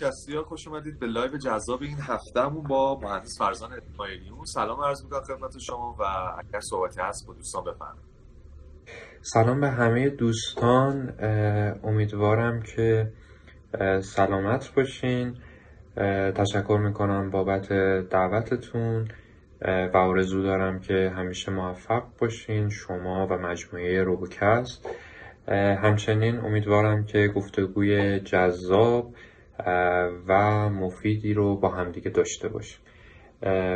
پادکستی ها خوش اومدید به لایو جذاب این هفتهمون با مهندس فرزان اسماعیلیون. سلام عرض می‌کنم خدمت شما و اگر صحبتی هست با دوستان بفرمایید. سلام به همه دوستان. امیدوارم که سلامت باشین. تشکر می‌کنم بابت دعوتتون. و آرزو دارم که همیشه موفق باشین شما و مجموعه روبوکست. همچنین امیدوارم که گفتگوی جذاب و مفیدی رو با همدیگه داشته باشیم.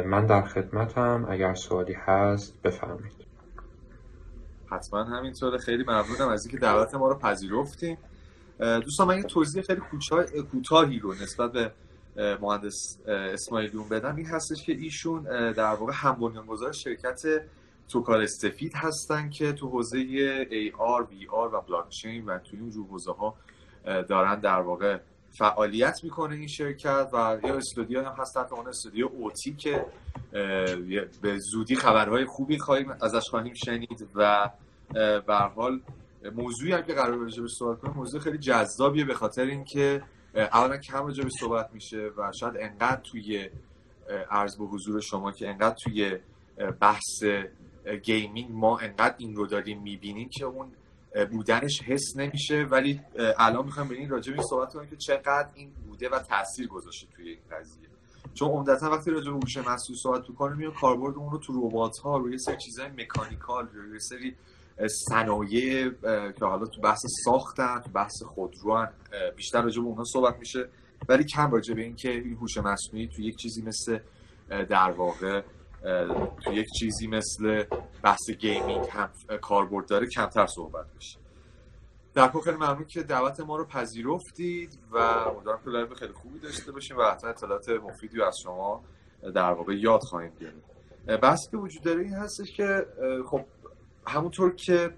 من در خدمتم اگر سوالی هست بفرمایید. حتما همینطوره. خیلی ممنونم از اینکه دعوت ما رو پذیرفتیم دوستان من یه توضیح خیلی کوتاهی رو نسبت به مهندس اسماعیلیون بدم. این هستش که ایشون در واقع هم بنیانگذار شرکت توکار استفید هستن که تو حوزه AR, VR و بلاکچین و توی اون حوزه ها دارن در واقع فعالیت می‌کنه این شرکت و یا استودیو هم هست اون استودیو اوتی که به زودی خبرهای خوبی خواهیم ازش خواهیم شنید و به حال موضوعی هم که قرار راجع به صحبت کنیم موضوع خیلی جذابیه به خاطر اینکه اولا کم راجع به صحبت میشه و شاید انقدر توی عرض به حضور شما که انقدر توی بحث gaming ما انقدر این رو داریم می‌بینیم که اون بودنش حس نمیشه ولی الان می‌خوام به این راجع به صحبت کنم که چقدر این بوده و تاثیر گذاشته توی این قضیه. چون عمدتا وقتی راجع به هوش مصنوعی صحبت می‌کنیم میاد کاربرد اون رو تو ربات ها روی سری چیزای mechanical روی سری صنایع که حالا تو بحث ساختن تو بحث خودرو بیشتر راجع به اونها صحبت میشه. ولی کم راجع به اینکه این هوش مصنوعی تو یک چیزی مثل در واقع تو یک چیزی مثل بحث gaming هم کاربرد داره کمتر صحبت میشه. در کل خیلی ممنون که دعوت ما رو پذیرفتید و امیدوارم که live خیلی خوبی داشته باشیم و حتما اطلاعات مفیدی از شما در واقع یاد خواهیم گرفت. بحثی که وجود داره این هستش که خب همونطور که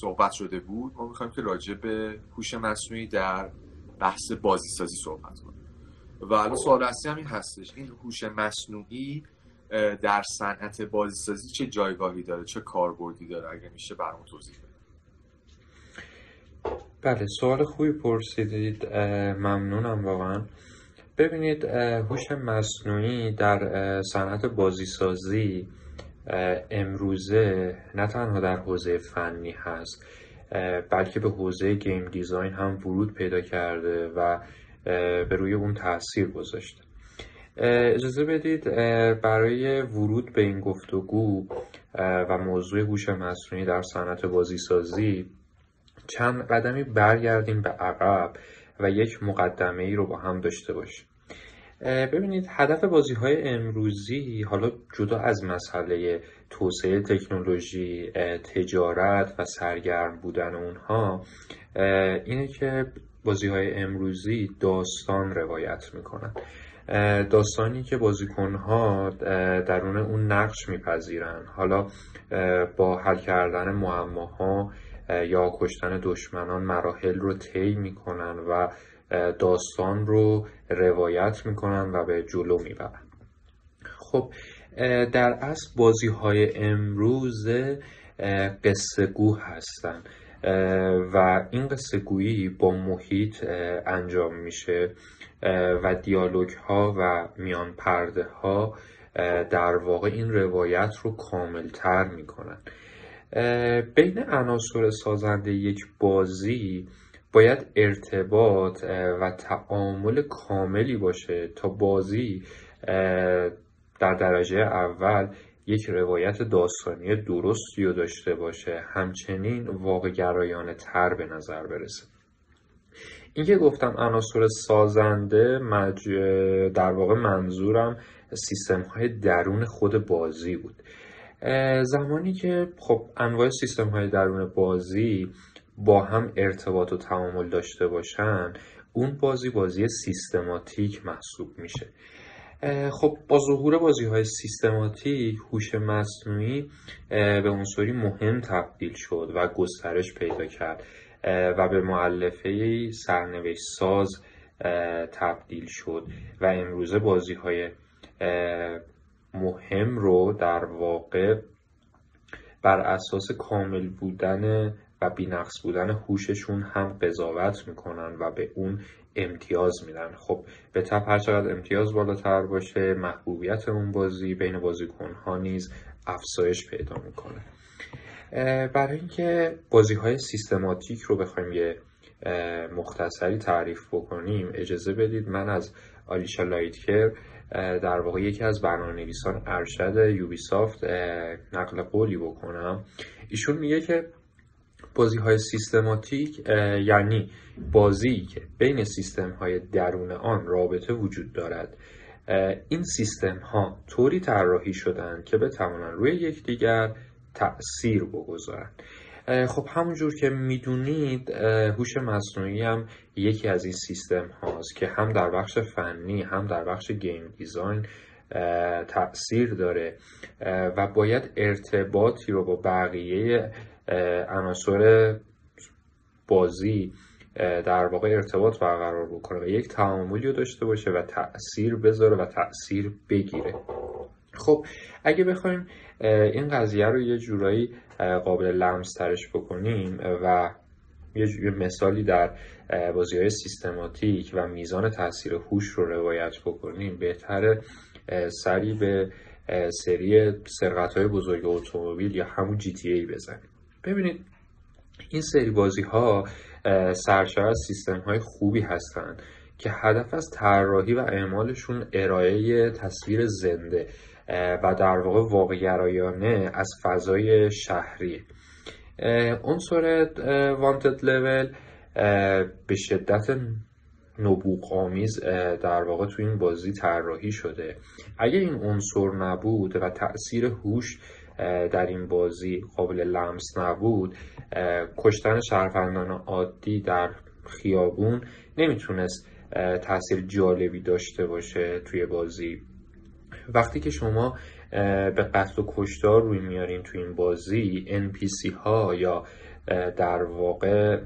صحبت شده بود ما می‌خوایم که راجع به هوش مصنوعی در بحث بازی سازی صحبت کنیم. و الان سوال اصلی هم این هستش. این هوش مصنوعی در صنعت بازیسازی چه جایگاهی داره؟ چه کاربردی داره اگه میشه برام توضیح بدید بله سوال خوبی پرسیدید. ممنونم واقعا. ببینید هوش مصنوعی در صنعت بازیسازی امروزه نه تنها در حوزه فنی هست بلکه به حوزه گیم دیزاین هم ورود پیدا کرده و به روی اون تاثیر گذاشته اجازه بدید برای ورود به این گفتگو و موضوع هوش مصنوعی در صنعت بازیسازی چند قدمی برگردیم به عقب و یک مقدمه ای رو با هم داشته باشیم. ببینید هدف بازی های امروزی حالا جدا از مسئله توسعه تکنولوژی تجارت و سرگرم بودن اونها اینه که بازی های امروزی داستان روایت می‌کنن. داستانی که بازیکن ها درون اون نقش میپذیرن. حالا با حل کردن معماها یا کشتن دشمنان مراحل رو طی می‌کنن و داستان رو روایت می‌کنن و به جلو می‌برن. خب در اصل بازی های امروز قصه گو هستن. و این قصه گویی با محیط انجام میشه. و دیالوگ ها و میان پرده ها در واقع این روایت رو کاملتر می‌کنن. بین عناصر سازنده یک بازی باید ارتباط و تعامل کاملی باشه تا بازی در درجه اول یک روایت داستانی درستی رو داشته باشه. همچنین واقع گرایانه تر به نظر برسه. این که گفتم عناصر سازنده مج... در واقع منظورم سیستم های درون خود بازی بود. زمانی که خب انواع سیستم های درون بازی با هم ارتباط و تعامل داشته باشن اون بازی بازی سیستماتیک محسوب میشه. خب با ظهور بازی های سیستماتیک هوش مصنوعی به عنصری مهم تبدیل شد و گسترش پیدا کرد. و به معلفه سرنوشت ساز تبدیل شد و امروزه بازی های مهم رو در واقع بر اساس کامل بودن و بینقص بودن هوششون هم قضاوت می‌کنن و به اون امتیاز میدن. خب به تپ هر چقدر امتیاز بالاتر باشه محبوبیت اون بازی بین بازیکن ها نیز افزایش پیدا می‌کنه. برای اینکه بازی های سیستماتیک رو بخوایم یه مختصری تعریف بکنیم اجازه بدید من از آلیشا لایتکر در واقع یکی از برنامه نویسان ارشد یوبیسافت نقل قولی بکنم. ایشون میگه که بازی های سیستماتیک یعنی بازی که بین سیستم های درون آن رابطه وجود دارد. این سیستم ها طوری طراحی شدند که بتوانند روی یکدیگر تأثیر بگذارند. خب همونجور که می‌دونید هوش مصنوعی هم یکی از این سیستم هاست که هم در بخش فنی هم در بخش گیم دیزاین تاثیر داره. و باید ارتباطی رو با بقیه عناصر بازی در واقع ارتباط برقرار بکنه و یک تعاملی رو داشته باشه و تاثیر بذاره و تاثیر بگیره. خب اگه بخوایم این قضیه رو یه جورایی قابل لمس ترش بکنیم و یه مثالی در بازی های سیستماتیک و میزان تاثیر هوش رو روایت بکنیم بهتره سری به سری سرقت های بزرگ اتومبیل یا همون جی تی ای بزنیم. ببینید این سری بازی ها سرشار از سیستم های خوبی هستند که هدف از طراحی و اعمالشون ارائه تصویر زنده و در واقع واقعگرایانه از فضای شهری. عنصر وانتد لول به شدت نبوغ آمیز در واقع تو این بازی طراحی شده. اگه این عنصر نبود و تاثیر هوش در این بازی قابل لمس نبود کشتن شهروندان عادی در خیابون نمی‌تونست تاثیر جالبی داشته باشه توی بازی. وقتی که شما به قتل و کشتار روی میارین تو این بازی NPC ها یا در واقع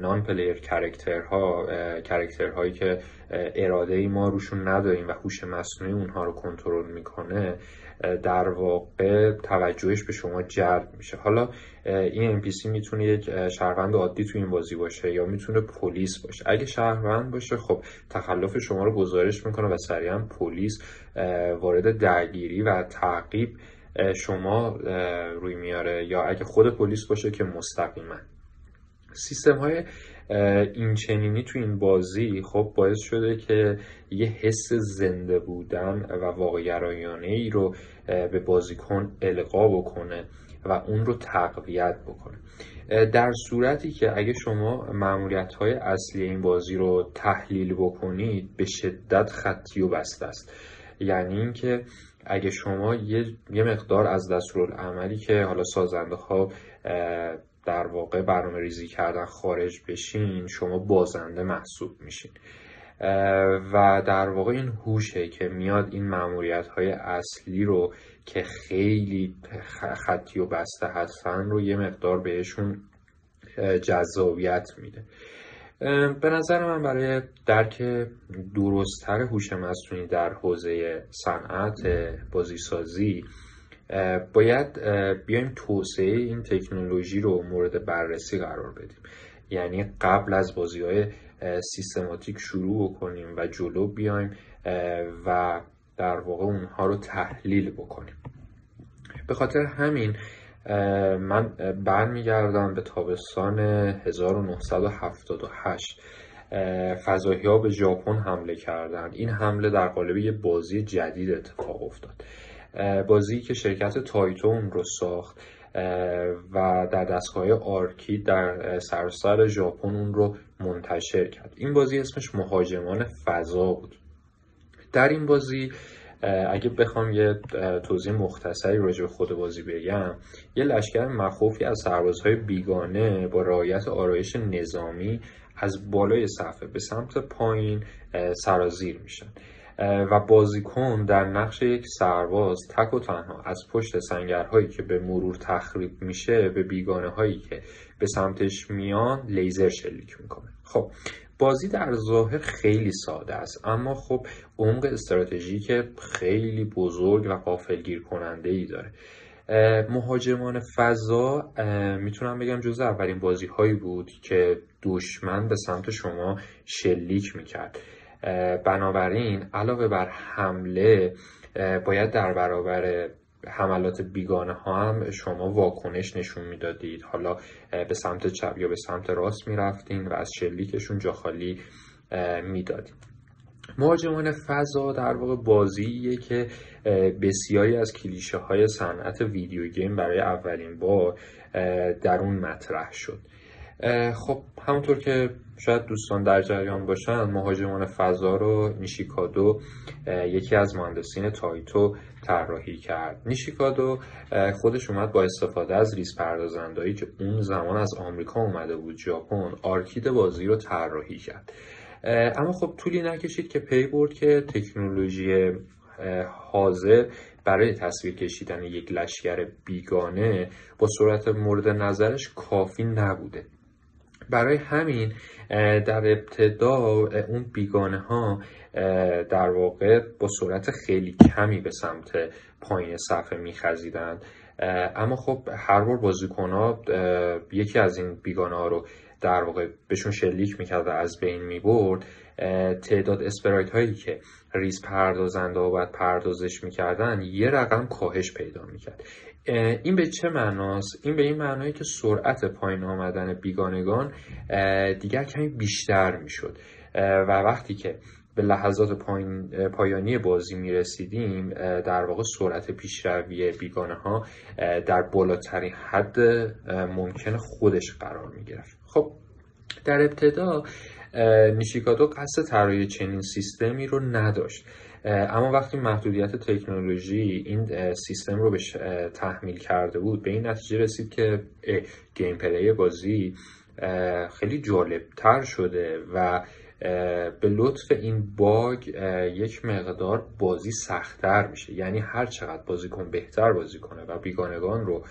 non-player character ها character هایی که اراده ای ما روشون نداریم و هوش مصنوعی اونها رو کنترل می‌کنه در واقع توجهش به شما جلب میشه. حالا این NPC می‌تونه یک شهروند عادی تو این بازی باشه یا می‌تونه پلیس باشه. اگه شهروند باشه خب تخلف شما رو گزارش می‌کنه و سریعا پلیس وارد درگیری و تعقیب شما روی میاره. یا اگه خود پلیس باشه که مستقیما. سیستم های این چنینی تو این بازی خب باعث شده که یه حس زنده بودن و واقعگرایانه ای رو به بازیکن القا بکنه و اون رو تقویت بکنه. در صورتی که اگه شما معمولیت های اصلی این بازی رو تحلیل بکنید به شدت خطی و بسته است. یعنی اینکه اگه شما یه, یه مقدار از دستورالعملی که حالا سازنده ها در واقع برنامه ریزی کردن خارج بشین شما بازنده محسوب میشین. و در واقع این هوشه که میاد این معمولیت های اصلی رو که خیلی خطی و بسته هستن رو یه مقدار بهشون جذابیت میده. به نظر من برای درک درستتر هوش مصنوعی در حوزه صنعت بازیسازی باید بیایم توسعه این تکنولوژی رو مورد بررسی قرار بدیم. یعنی قبل از بازی های سیستماتیک شروع بکنیم و جلو بیایم و در واقع اونها رو تحلیل بکنیم. به خاطر همین من برمیگردم به تابستان 1978 فضایی ها به ژاپن حمله کردند. این حمله در قالب یه بازی جدید اتفاق افتاد. بازی که شرکت تایتو اون رو ساخت و در دستگاه arcade در سراسر ژاپن اون رو منتشر کرد. این بازی اسمش مهاجمان فضا بود. در این بازی اگه بخوام یه توضیح مختصری راجع به خود بازی بگم یه لشکر مخوفی از سربازهای بیگانه با رعایت آرایش نظامی از بالای صفحه به سمت پایین سرازیر میشن. و بازیکن در نقش یک سرباز تک و تنها از پشت سنگرهایی که به مرور تخریب میشه به بیگانه هایی که به سمتش میان لیزر شلیک می‌کنه. خب بازی در ظاهر خیلی ساده است اما خب عمق استراتژیک خیلی بزرگ و قافلگیر کننده ای داره مهاجمان فضا می‌تونم بگم جز اولین بازی هایی بود که دشمن به سمت شما شلیک می‌کرد. بنابراین علاوه بر حمله باید در برابر حملات بیگانه ها هم شما واکنش نشون می‌دادید. حالا به سمت چپ یا به سمت راست می‌رفتین و از شلیکشون جا خالی می‌دادید مهاجمان فضا در واقع بازیه که بسیاری از کلیشه های صنعت video game برای اولین بار در اون مطرح شد. خب همونطور که شاید دوستان در جریان باشن مهاجمان فضا رو نیشیکادو یکی از مهندسین تایتو طراحی کرد. نیشیکادو خودش اومد با استفاده از ریز پردازنده هایی که اون زمان از آمریکا اومده بود ژاپن arcade بازی رو طراحی کرد. اما خب طولی نکشید که پی برد که تکنولوژی حاضر برای تصویر کشیدن یک لشکر بیگانه با سرعت مورد نظرش کافی نبوده. برای همین در ابتدا اون بیگانه ها در واقع با سرعت خیلی کمی به سمت پایین صفحه میخزیدند. اما خب هر بار بازیکن ها یکی از این بیگانه ها رو در واقع بهشون شلیک می‌کرد و از بین می‌برد. تعداد اسپرایت هایی که ریز پردازنده و باید پردازش می‌کردن یه رقم کاهش پیدا می‌کرد. این به چه معناست؟ این به این معنایی که سرعت پایین آمدن بیگانگان دیگر کمی بیشتر می‌شد. و وقتی که به لحظات پایانی بازی می رسیدیم در واقع سرعت پیشروی بیگانه ها در بالاترین حد ممکن خودش قرار می گرفت خب در ابتدا نیشیکادو قصد طراحی چنین سیستمی رو نداشت. اما وقتی محدودیت تکنولوژی این سیستم رو بهش تحمیل کرده بود به این نتیجه رسید که gameplay بازی خیلی جالب تر شده و به لطف این bug یک مقدار بازی سختتر میشه. یعنی هر چقدر بازیکن بهتر بازی کنه و بیگانگان رو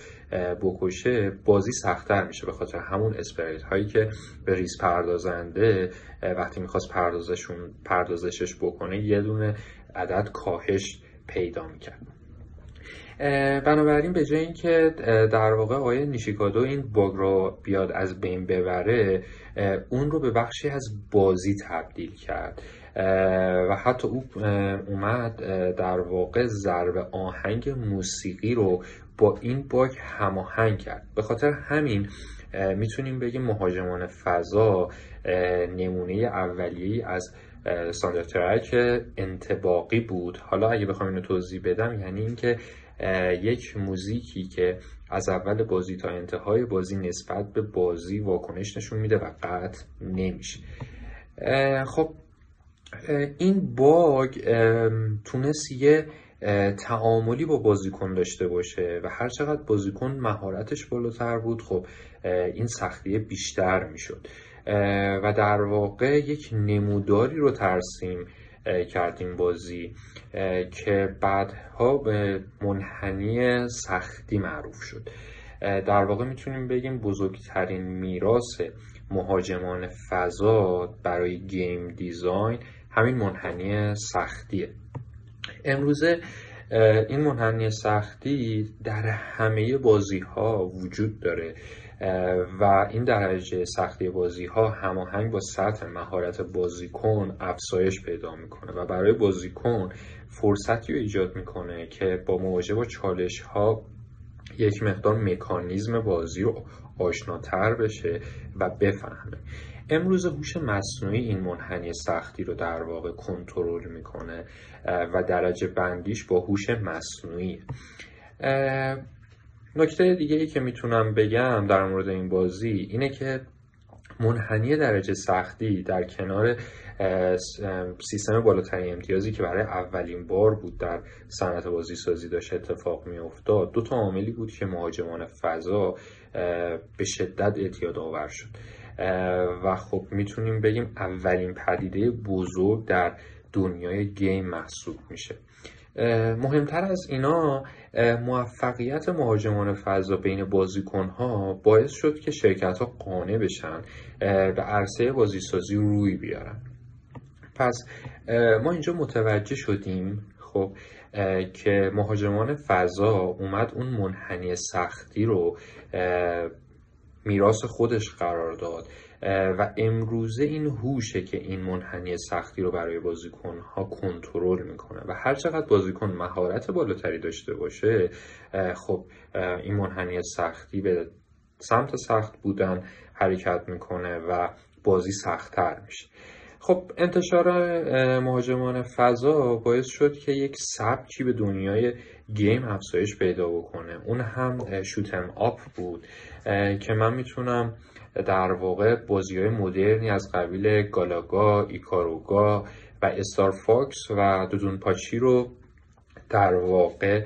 بکشه بازی سختتر میشه به خاطر همون sprite هایی که به ریز پردازنده وقتی می‌خواست پردازشون پردازشش بکنه یه دونه عدد کاهش پیدا می‌کرد. بنابراین به جای اینکه در واقع آقای نیشیکادو این bug رو بیاد از بین ببره اون رو به بخشی از بازی تبدیل کرد. و حتی او اومد در واقع ضرب آهنگ موسیقی رو با این باگ هماهنگ کرد. به خاطر همین می‌تونیم بگیم مهاجمان فضا نمونه اولیه از ترک انتباقی بود. حالا اگه بخوام اینو توضیح بدم یعنی اینکه یک موزیکی که از اول بازی تا انتهای بازی نسبت به بازی واکنش نشون میده و قطع نمیشه. خب این باگ تونست یه تعاملی با بازیکن داشته باشه و هر چقدر بازیکن مهارتش بالاتر بود خب این سختیه بیشتر می‌شد. و در واقع یک نموداری رو ترسیم کردیم بازی که بعدها به منحنی سختی معروف شد. در واقع می‌تونیم بگیم بزرگترین میراث مهاجمان فضا برای گیم دیزاین همین منحنی سختیه. امروزه این منحنی سختی در همه بازی ها وجود داره. و این درجه سختی بازی ها هماهنگ با سطح مهارت بازیکن افزایش پیدا می‌کنه و برای بازیکن فرصتی رو ایجاد می‌کنه که با مواجه با چالش ها یک مقدار مکانیزم بازی رو آشناتر بشه و بفهمه. امروز هوش مصنوعی این منحنی سختی رو در واقع کنترل می‌کنه و درجه بندیش با هوش مصنوعی. نکته دیگه ای که می‌تونم بگم در مورد این بازی اینه که منحنی درجه سختی در کنار سیستم بالاترین امتیازی که برای اولین بار بود در صنعت بازی سازی داشت اتفاق می افتاد دو تا عاملی بود که مهاجمان فضا به شدت اعتیاد آور شد. و خب می‌تونیم بگیم اولین پدیده بزرگ در دنیای گیم محسوب میشه. مهمتر از اینا موفقیت مهاجمان فضا بین بازیکن ها باعث شد که شرکت ها قانع بشن به عرصه بازیسازی روی بیارن. پس ما اینجا متوجه شدیم خب که مهاجمان فضا اومد اون منحنی سختی رو میراث خودش قرار داد. و امروزه این هوشه که این منحنی سختی رو برای بازیکن ها کنترل می‌کنه و هر چقدر بازیکن مهارت بالاتری داشته باشه خب این منحنی سختی به سمت سخت بودن حرکت می‌کنه و بازی سختتر میشه. خب انتشار مهاجمان فضا باعث شد که یک سبکی به دنیای game افزایش پیدا بکنه. اون هم shoot 'em up بود که من می‌تونم در واقع بازی های مدرنی از قبیل گالاگا، ایکاروگا و استار فاکس و دودون پاچی رو در واقع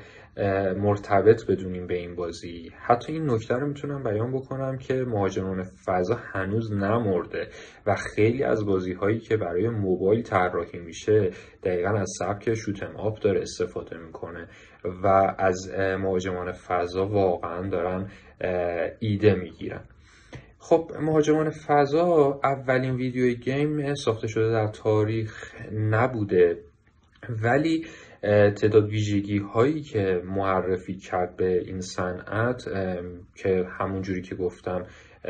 مرتبط بدونیم به این بازی. حتی این نکته رو می‌تونم بیان بکنم که مهاجمان فضا هنوز نمرده و خیلی از بازی هایی که برای موبایل طراحی میشه دقیقا از سبک شوتم آپ داره استفاده می‌کنه و از مهاجمان فضا واقعا دارن ایده می‌گیرن. خب مهاجمان فضا اولین ویدیوی گیم ساخته شده در تاریخ نبوده. ولی تعداد ویژگی هایی که معرفی کرد به این صنعت که همون جوری که گفتم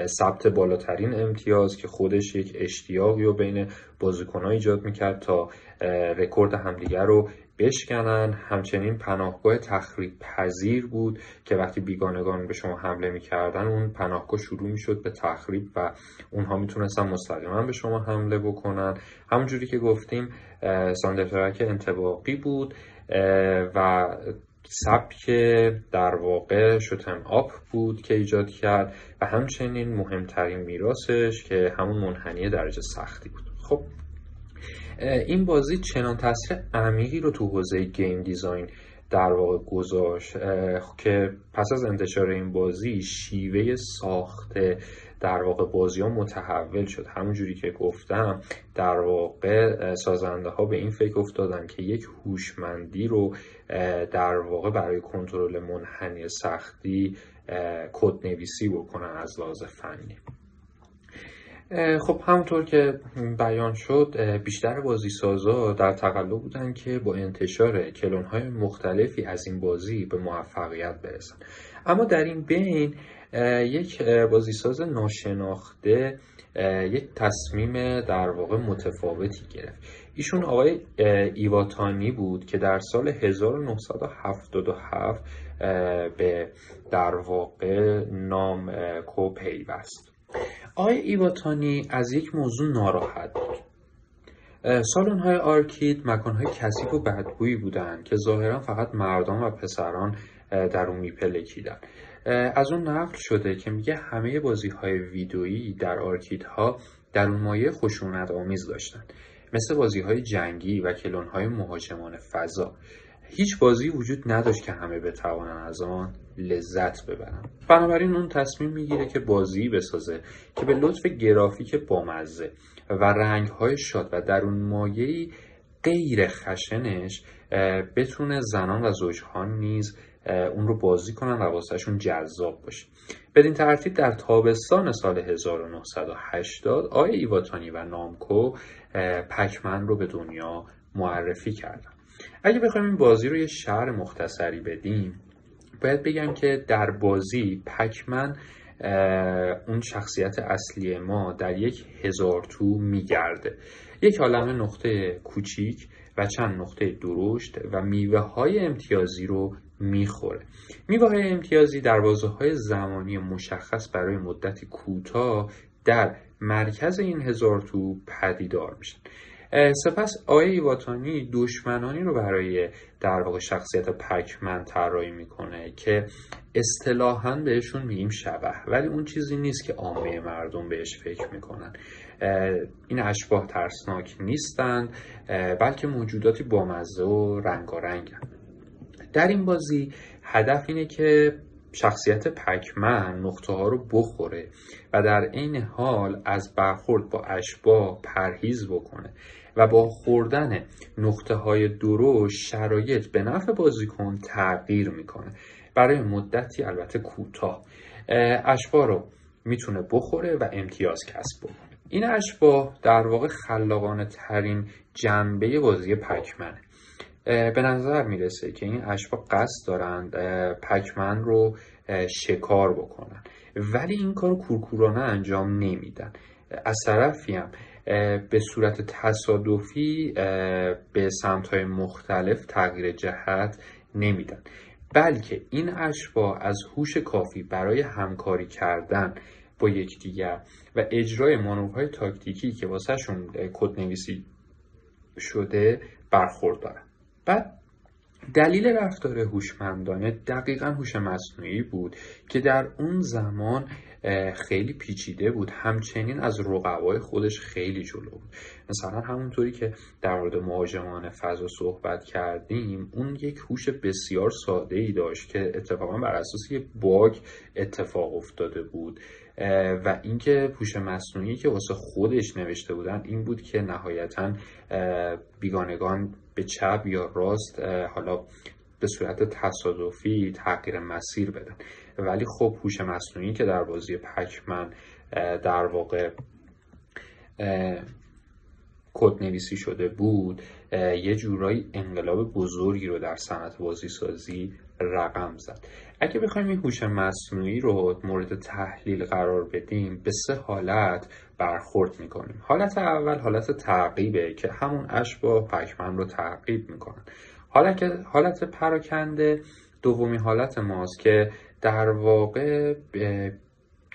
ثبت بالاترین امتیاز که خودش یک اشتیاقی رو بین بازیکنها ایجاد می‌کرد تا رکورد همدیگر رو بشکنن. همچنین پناهگاه تخریب پذیر بود که وقتی بیگانگان به شما حمله می‌کردن اون پناهگاه شروع می‌شد به تخریب و اونها می‌تونستن مستقیما به شما حمله بکنن. همونجوری که گفتیم soundtrack انطباقی بود و سبک در واقع شوتن آپ بود که ایجاد کرد و همچنین مهمترین میراسش که همون منحنی درجه سختی بود. خب این بازی چنان تاثیر عمیقی رو تو حوزه گیم دیزاین در واقع گذاشت که پس از انتشار این بازی شیوه ساخته در واقع بازی ها متحول شد. همونجوری که گفتم در واقع سازنده ها به این فکر افتادن که یک هوشمندی رو در واقع برای کنترل منحنی سختی کد نویسی بکنن از لحاظ فنی. خب همونطور که بیان شد بیشتر بازی سازا در تقلب بودن که با انتشار کلون های مختلفی از این بازی به موفقیت برسن. اما در این بین یک بازیساز ناشناخته یک تصمیم در واقع متفاوتی گرفت. ایشون آقای ایواتانی بود که در سال 1977 به در واقع نام کو پیوست آقای ایواتانی از یک موضوع ناراحت بود. سالن های آرکید مکان های کثیف و بدبویی بودند که ظاهرا فقط مردان و پسران در اون میپلکیدن از اون نقل شده که میگه همه بازی های ویدئویی در آرکیدها در اون مایه خشونت آمیز داشتن. مثل بازی های جنگی و کلون های مهاجمان فضا. هیچ بازی وجود نداشت که همه بتوانن از آن لذت ببرن. بنابراین اون تصمیم می‌گیره که بازی بسازه که به لطف گرافیک بامزه و رنگ های شاد و در اون مایهی غیر خشنش بتونه زنان و زوجهان نیز اون رو بازی کنن و واسهشون جذاب باشه. بدین ترتیب در تابستان سال 1980 آقای ایواتانی و نامکو پکمن رو به دنیا معرفی کردن. اگه بخوایم این بازی رو یه شهر مختصری بدیم باید بگم که در بازی پکمن اون شخصیت اصلی ما در یک هزار تو میگرده. یک عالم نقطه کوچیک و چند نقطه درشت و میوه های امتیازی رو می‌خوره. میوه های امتیازی دروازه های زمانی مشخص برای مدتی کوتاه در مرکز این هزار تو پدیدار میشن سپس آیه ایواتانی دشمنانی رو برای در واقع شخصیت پکمن طراحی می‌کنه که اصطلاحا بهشون میگیم شبه ولی اون چیزی نیست که عامه مردم بهش فکر می‌کنن. این اشباه ترسناک نیستند بلکه موجوداتی بامزه و رنگارنگن. در این بازی هدف اینه که شخصیت پکمن نقطه ها رو بخوره و در این حال از برخورد با اشباه پرهیز بکنه و با خوردن نقطه های درشت شرایط به نفع بازیکن تغییر می‌کنه. برای مدتی البته کوتاه. اشباه رو می‌تونه بخوره و امتیاز کسب بکنه. این اشباه در واقع خلاقانه ترین جنبه بازی پکمنه. به نظر می‌رسه که این اشباح قصد دارند پکمن رو شکار بکنن. ولی این کار کورکورانه انجام نمیدن. از طرفی هم به صورت تصادفی به سمتهای مختلف تغییر جهت نمیدن. بلکه این اشباح از هوش کافی برای همکاری کردن با یکدیگر و اجرای مانورهای تاکتیکی که واسهشون کد نویسی شده برخوردارن. بعد دلیل رفتار هوشمندانه دقیقا هوش مصنوعی بود که در اون زمان خیلی پیچیده بود. همچنین از رقبای خودش خیلی جلو بود. مثلا همونطوری که در مورد مهاجمان فضا صحبت کردیم اون یک هوش بسیار ساده ای داشت که اتفاقا بر اساس یه باگ اتفاق افتاده بود. و اینکه هوش مصنوعی که واسه خودش نوشته بودن این بود که نهایتا بیگانگان به چپ یا راست حالا به صورت تصادفی تغییر مسیر بدن. ولی خب هوش مصنوعی که در بازی پکمن در واقع کد نویسی شده بود یه جورایی انقلاب بزرگی رو در صنعت بازی سازی رقم زد. اگه بخوایم این هوش مصنوعی رو مورد تحلیل قرار بدیم به سه حالت برخورد می‌کنیم. حالت اول حالت تعقیبه که همون اشباه پکمن رو تعقیب می‌کنن. حالت, حالت پراکنده دومی حالت ماست که در واقع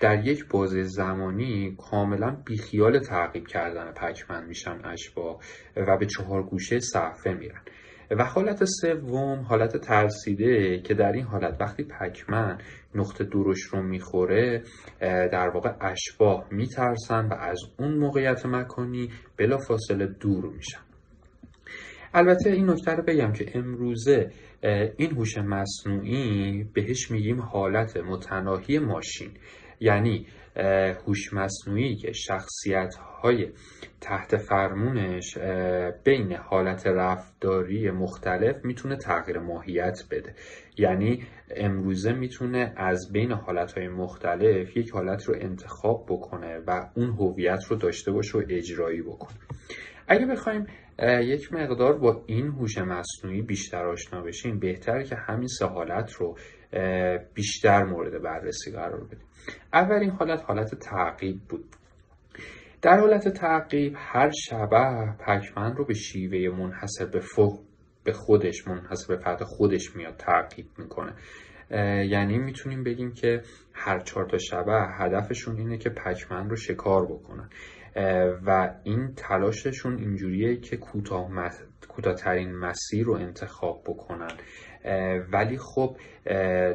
در یک بازه زمانی کاملا بیخیال تعقیب کردن پکمن میشن اشبا و به چهار گوشه صفحه میرن. و حالت سوم حالت ترسیده که در این حالت وقتی پکمن نقطه دورش رو می‌خوره در واقع اشباه میترسن و از اون موقعیت مکانی بلا فاصله دور میشن. البته این نکته رو بگم که امروزه این هوش مصنوعی بهش میگیم حالت متناهی ماشین. یعنی هوش مصنوعی که شخصیت های تحت فرمونش بین حالت رفتاری مختلف می‌تونه تغییر ماهیت بده. یعنی امروزه می‌تونه از بین حالت های مختلف یک حالت رو انتخاب بکنه و اون هویت رو داشته باشه و اجرایی بکنه. اگه بخوایم یک مقدار با این هوش مصنوعی بیشتر آشنا بشیم بهتره که همین سه حالت رو بیشتر مورد بررسی قرار بدیم. اولین حالت حالت تعقیب بود. در حالت تعقیب هر شبه پکمن رو به شیوه منحصر به فوق به خودش منحصر به فرد خودش میاد تعقیب می‌کنه. یعنی می‌تونیم بگیم که هر چهار تا شبه هدفشون اینه که پکمن رو شکار بکنن. و این تلاششون اینجوریه که کوتاهترین مسیر رو انتخاب بکنن. ولی خب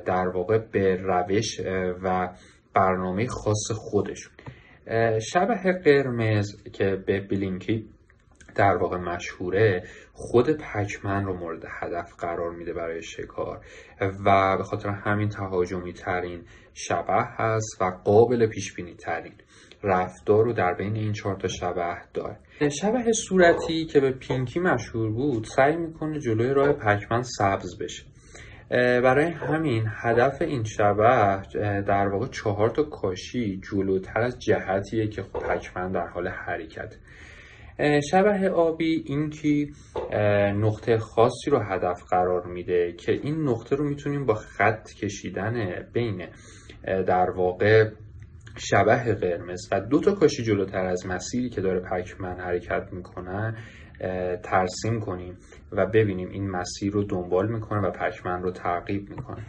در واقع به روش و برنامه خاص خودشون. شبه قرمز که به بلینکی در واقع مشهوره خود پکمن رو مورد هدف قرار میده برای شکار و به خاطر همین تهاجمی ترین شبه هست و قابل پیش بینی ترین رفتار رو در بین این چهار تا شبه داره. شبه صورتی که به پینکی مشهور بود سعی می‌کنه جلوی راه پکمن سبز بشه. برای همین هدف این شبه در واقع چهار تا کاشی جلوتر از جهتیه که پکمن در حال حرکت. شبه آبی اینکه نقطه خاصی رو هدف قرار میده که این نقطه رو می‌تونیم با خط کشیدن بین در واقع شبه قرمز و دو تا کاشی جلوتر از مسیری که داره پکمن حرکت می‌کنه ترسیم کنیم و ببینیم این مسیر رو دنبال می‌کنه و پکمن رو تعقیب می‌کنه.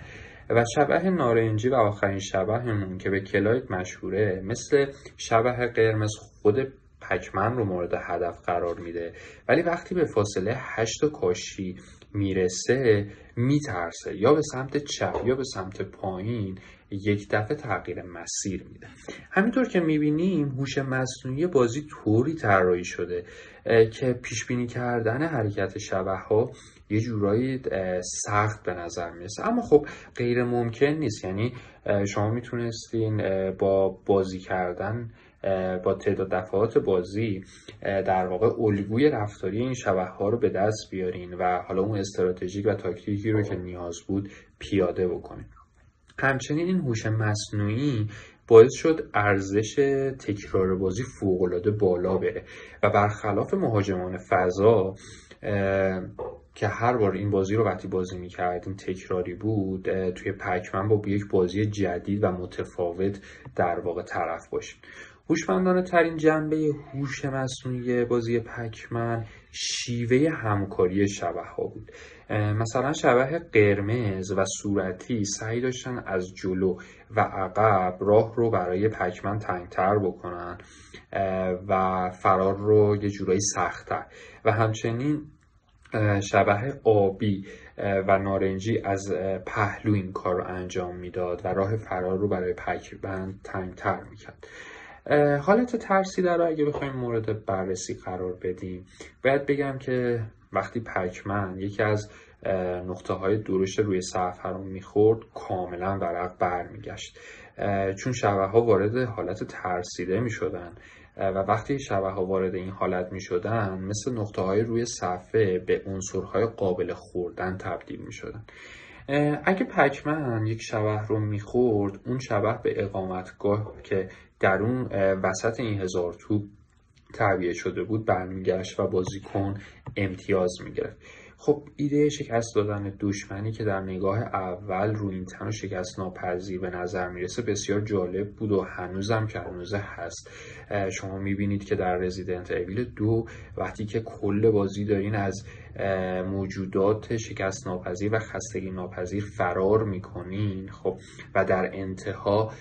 و شبه نارنجی و آخرین شبهمون که به کلایت مشهوره مثل شبه قرمز خود پکمن رو مورد هدف قرار میده. ولی وقتی به فاصله هشت کاشی می‌رسه میترسه. یا به سمت چپ یا به سمت پایین یک دفعه تغییر مسیر میده. همینطور که می‌بینیم هوش مصنوعی بازی طوری طراحی شده که پیش بینی کردن حرکت شبه ها یه جورایی سخت به نظر می‌رسه. اما خب غیر ممکن نیست. یعنی شما می‌تونستین با بازی کردن با تعداد دفعات بازی در واقع الگوی رفتاری این شبه ها رو به دست بیارین و حالا اون استراتژیک و تاکتیکی رو که نیاز بود پیاده بکنین. همچنین این هوش مصنوعی باعث شد ارزش تکرار بازی فوقالعاده بالا بره. و برخلاف مهاجمان فضا که هر بار این بازی رو وقتی بازی می‌کردیم تکراری بود توی پکمن با یک بازی جدید و متفاوت در واقع طرف باشیم. هوشمندانه ترین جنبه هوش مصنوعی بازی پکمن شیوه همکاری شبه ها بود مثلا شبه قرمز و صورتی سعی داشتن از جلو و عقب راه رو برای پکمن تنگتر بکنن و فرار رو یه جورایی سختتر. و همچنین شبه آبی و نارنجی از پهلو این کار رو انجام می‌داد و راه فرار رو برای پکمن تنگتر می‌کرد. حالت ترسیده رو اگه بخوایم مورد بررسی قرار بدیم باید بگم که وقتی پکمن یکی از نقطه های درشت روی سفر رو می‌خورد کاملا ورق برمیگشت. چون شبه ها وارد حالت ترسیده می‌شدن و وقتی شبه ها وارد این حالت می شدن مثل نقطه های روی صفحه به عنصرهای قابل خوردن تبدیل می شدن اگه پکمن یک شبه رو می‌خورد اون شبه به اقامتگاه که در اون وسط این هزار توپ تعبیه شده بود برمیگشت و بازیکن امتیاز می‌گرفت. خب ایده شکست دادن دشمنی که در نگاه اول رو این تن شکست ناپذیر به نظر می‌رسه بسیار جالب بود و هنوزم که هنوزه هست. شما می‌بینید که در رزیدنت اویل دو وقتی که کل بازی دارین از موجودات شکست ناپذیر و خستگی ناپذیر فرار می‌کنین خب و در انتها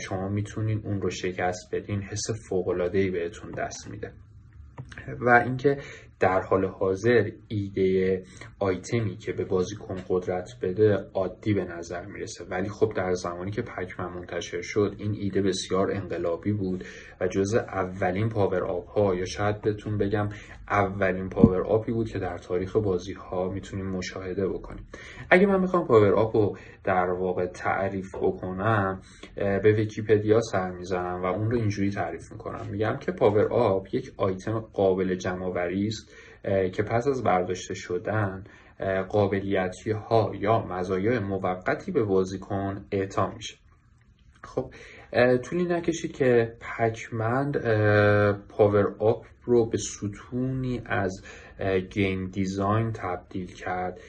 شما می‌تونین اون رو شکست بدین حس فوقلادهی بهتون دست میده. و اینکه در حال حاضر ایده آیتمی که به بازیکن قدرت بده عادی به نظر می‌رسه. ولی خب در زمانی که پکمن منتشر شد این ایده بسیار انقلابی بود و جزء اولین power-up ها یا شاید بهتون بگم اولین power-up ی بود که در تاریخ بازی ها می‌تونیم مشاهده بکنیم. اگه من می‌خوام power-up رو در واقع تعریف بکنم به ویکیپدیا سر می‌زنم و اون رو اینجوری تعریف می‌کنم. میگم که power-up یک آیتم قابل جمع‌آوری است که پس از برداشته شدن قابلیت ها یا مزایای موقتی به بازیکن اعطا میشه. خب طولی نکشید که پکمن power-up رو به ستونی از game design تبدیل کرد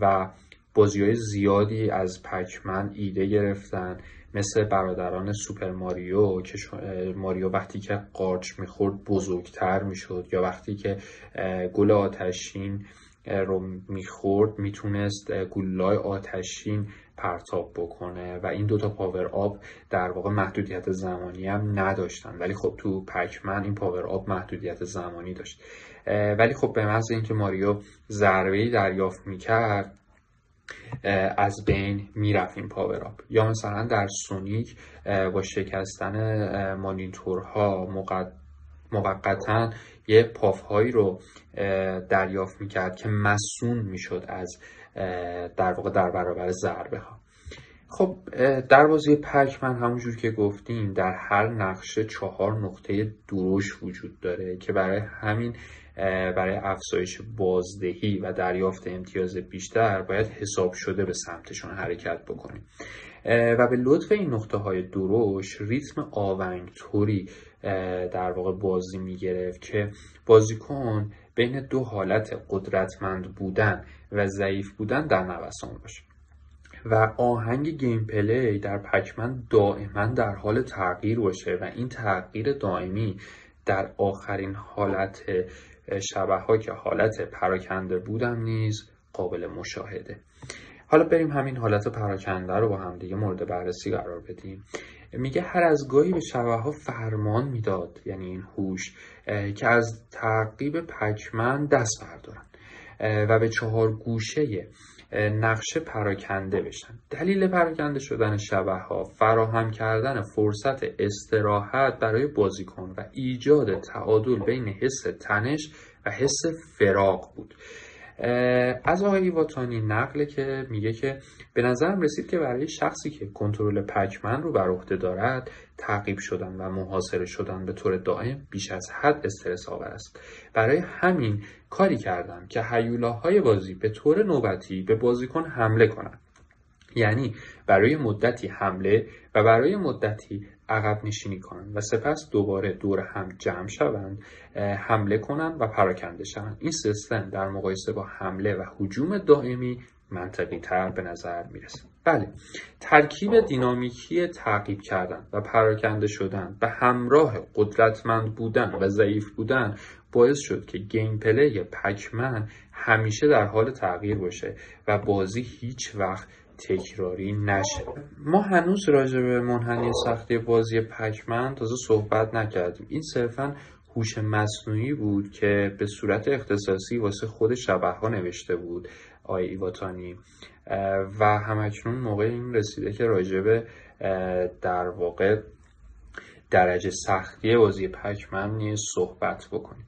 و بازی های زیادی از پکمن ایده گرفتن مثل برادران سوپر ماریو که ماریو وقتی که قارچ می‌خورد بزرگتر می‌شد یا وقتی که گل آتشین رو می‌خورد می‌تونست گلای آتشین پرتاب بکنه و این دوتا power-up در واقع محدودیت زمانی هم نداشتن. ولی خب تو پکمن این power-up محدودیت زمانی داشت. ولی خب به محض اینکه ماریو ضربه دریافت می‌کرد از بین می‌رفت این power-up یا مثلا در سونیک با شکستن مانیتورها موقتا یه پافهایی رو دریافت می‌کرد که مسون می‌شد از در واقع در برابر ضربه ها خب در بازی پکمن همونجور که گفتیم در هر نقشه چهار نقطه دروش وجود داره که برای همین برای افزایش بازدهی و دریافت امتیاز بیشتر باید حساب شده به سمتشون حرکت بکنیم. و به لطف این نقطه های دروش ریتم آونگ طوری در واقع بازی می‌گرفت که بازیکن بین دو حالت قدرتمند بودن و ضعیف بودن در نوسان باشه. و آهنگ گیم پلی در پکمن دائما در حال تغییر باشه و این تغییر دائمی در آخرین حالت شبه ها که حالت پراکنده بودم نیز قابل مشاهده. حالا بریم همین حالت پراکنده رو با هم دیگه مورد بررسی قرار بدیم. میگه هر از گاهی به شبه ها فرمان می‌داد یعنی این هوش که از تعقیب پکمن دست بردارن. و به چهار گوشه نقشه پراکنده بشن. دلیل پراکنده شدن شبه ها فراهم کردن فرصت استراحت برای بازیکن و ایجاد تعادل بین حس تنش و حس فراق بود. از آقای ایواتانی نقله که میگه که به نظرم رسید که برای شخصی که کنترل پکمن رو بر عهده دارد تعقیب شدن و محاصره شدن به طور دائم بیش از حد استرس آور است. برای همین کاری کردم که هیولاهای بازی به طور نوبتی به بازیکن حمله کنند. یعنی برای مدتی حمله و برای مدتی عقب نشینی کنند و سپس دوباره دور هم جمع شوند حمله کنند و پراکنده شوند. این سیستم در مقایسه با حمله و حجوم دائمی منطقی تر به نظر می‌رسه. بله ترکیب دینامیکی تعقیب کردن و پراکنده شدن به همراه قدرتمند بودن و ضعیف بودن باعث شد که گیم پلی پکمن همیشه در حال تغییر باشه و بازی هیچ وقت تکراری نشه. ما هنوز راجع به منحنی سختی بازی پکمن تازه صحبت نکردیم. این صرفا هوش مصنوعی بود که به صورت اختصاصی واسه خود شبه ها نوشته بود آی ایواتانی. و همکنون موقع این رسیده که راجبه در واقع درجه سختی بازی پکمن صحبت بکنیم.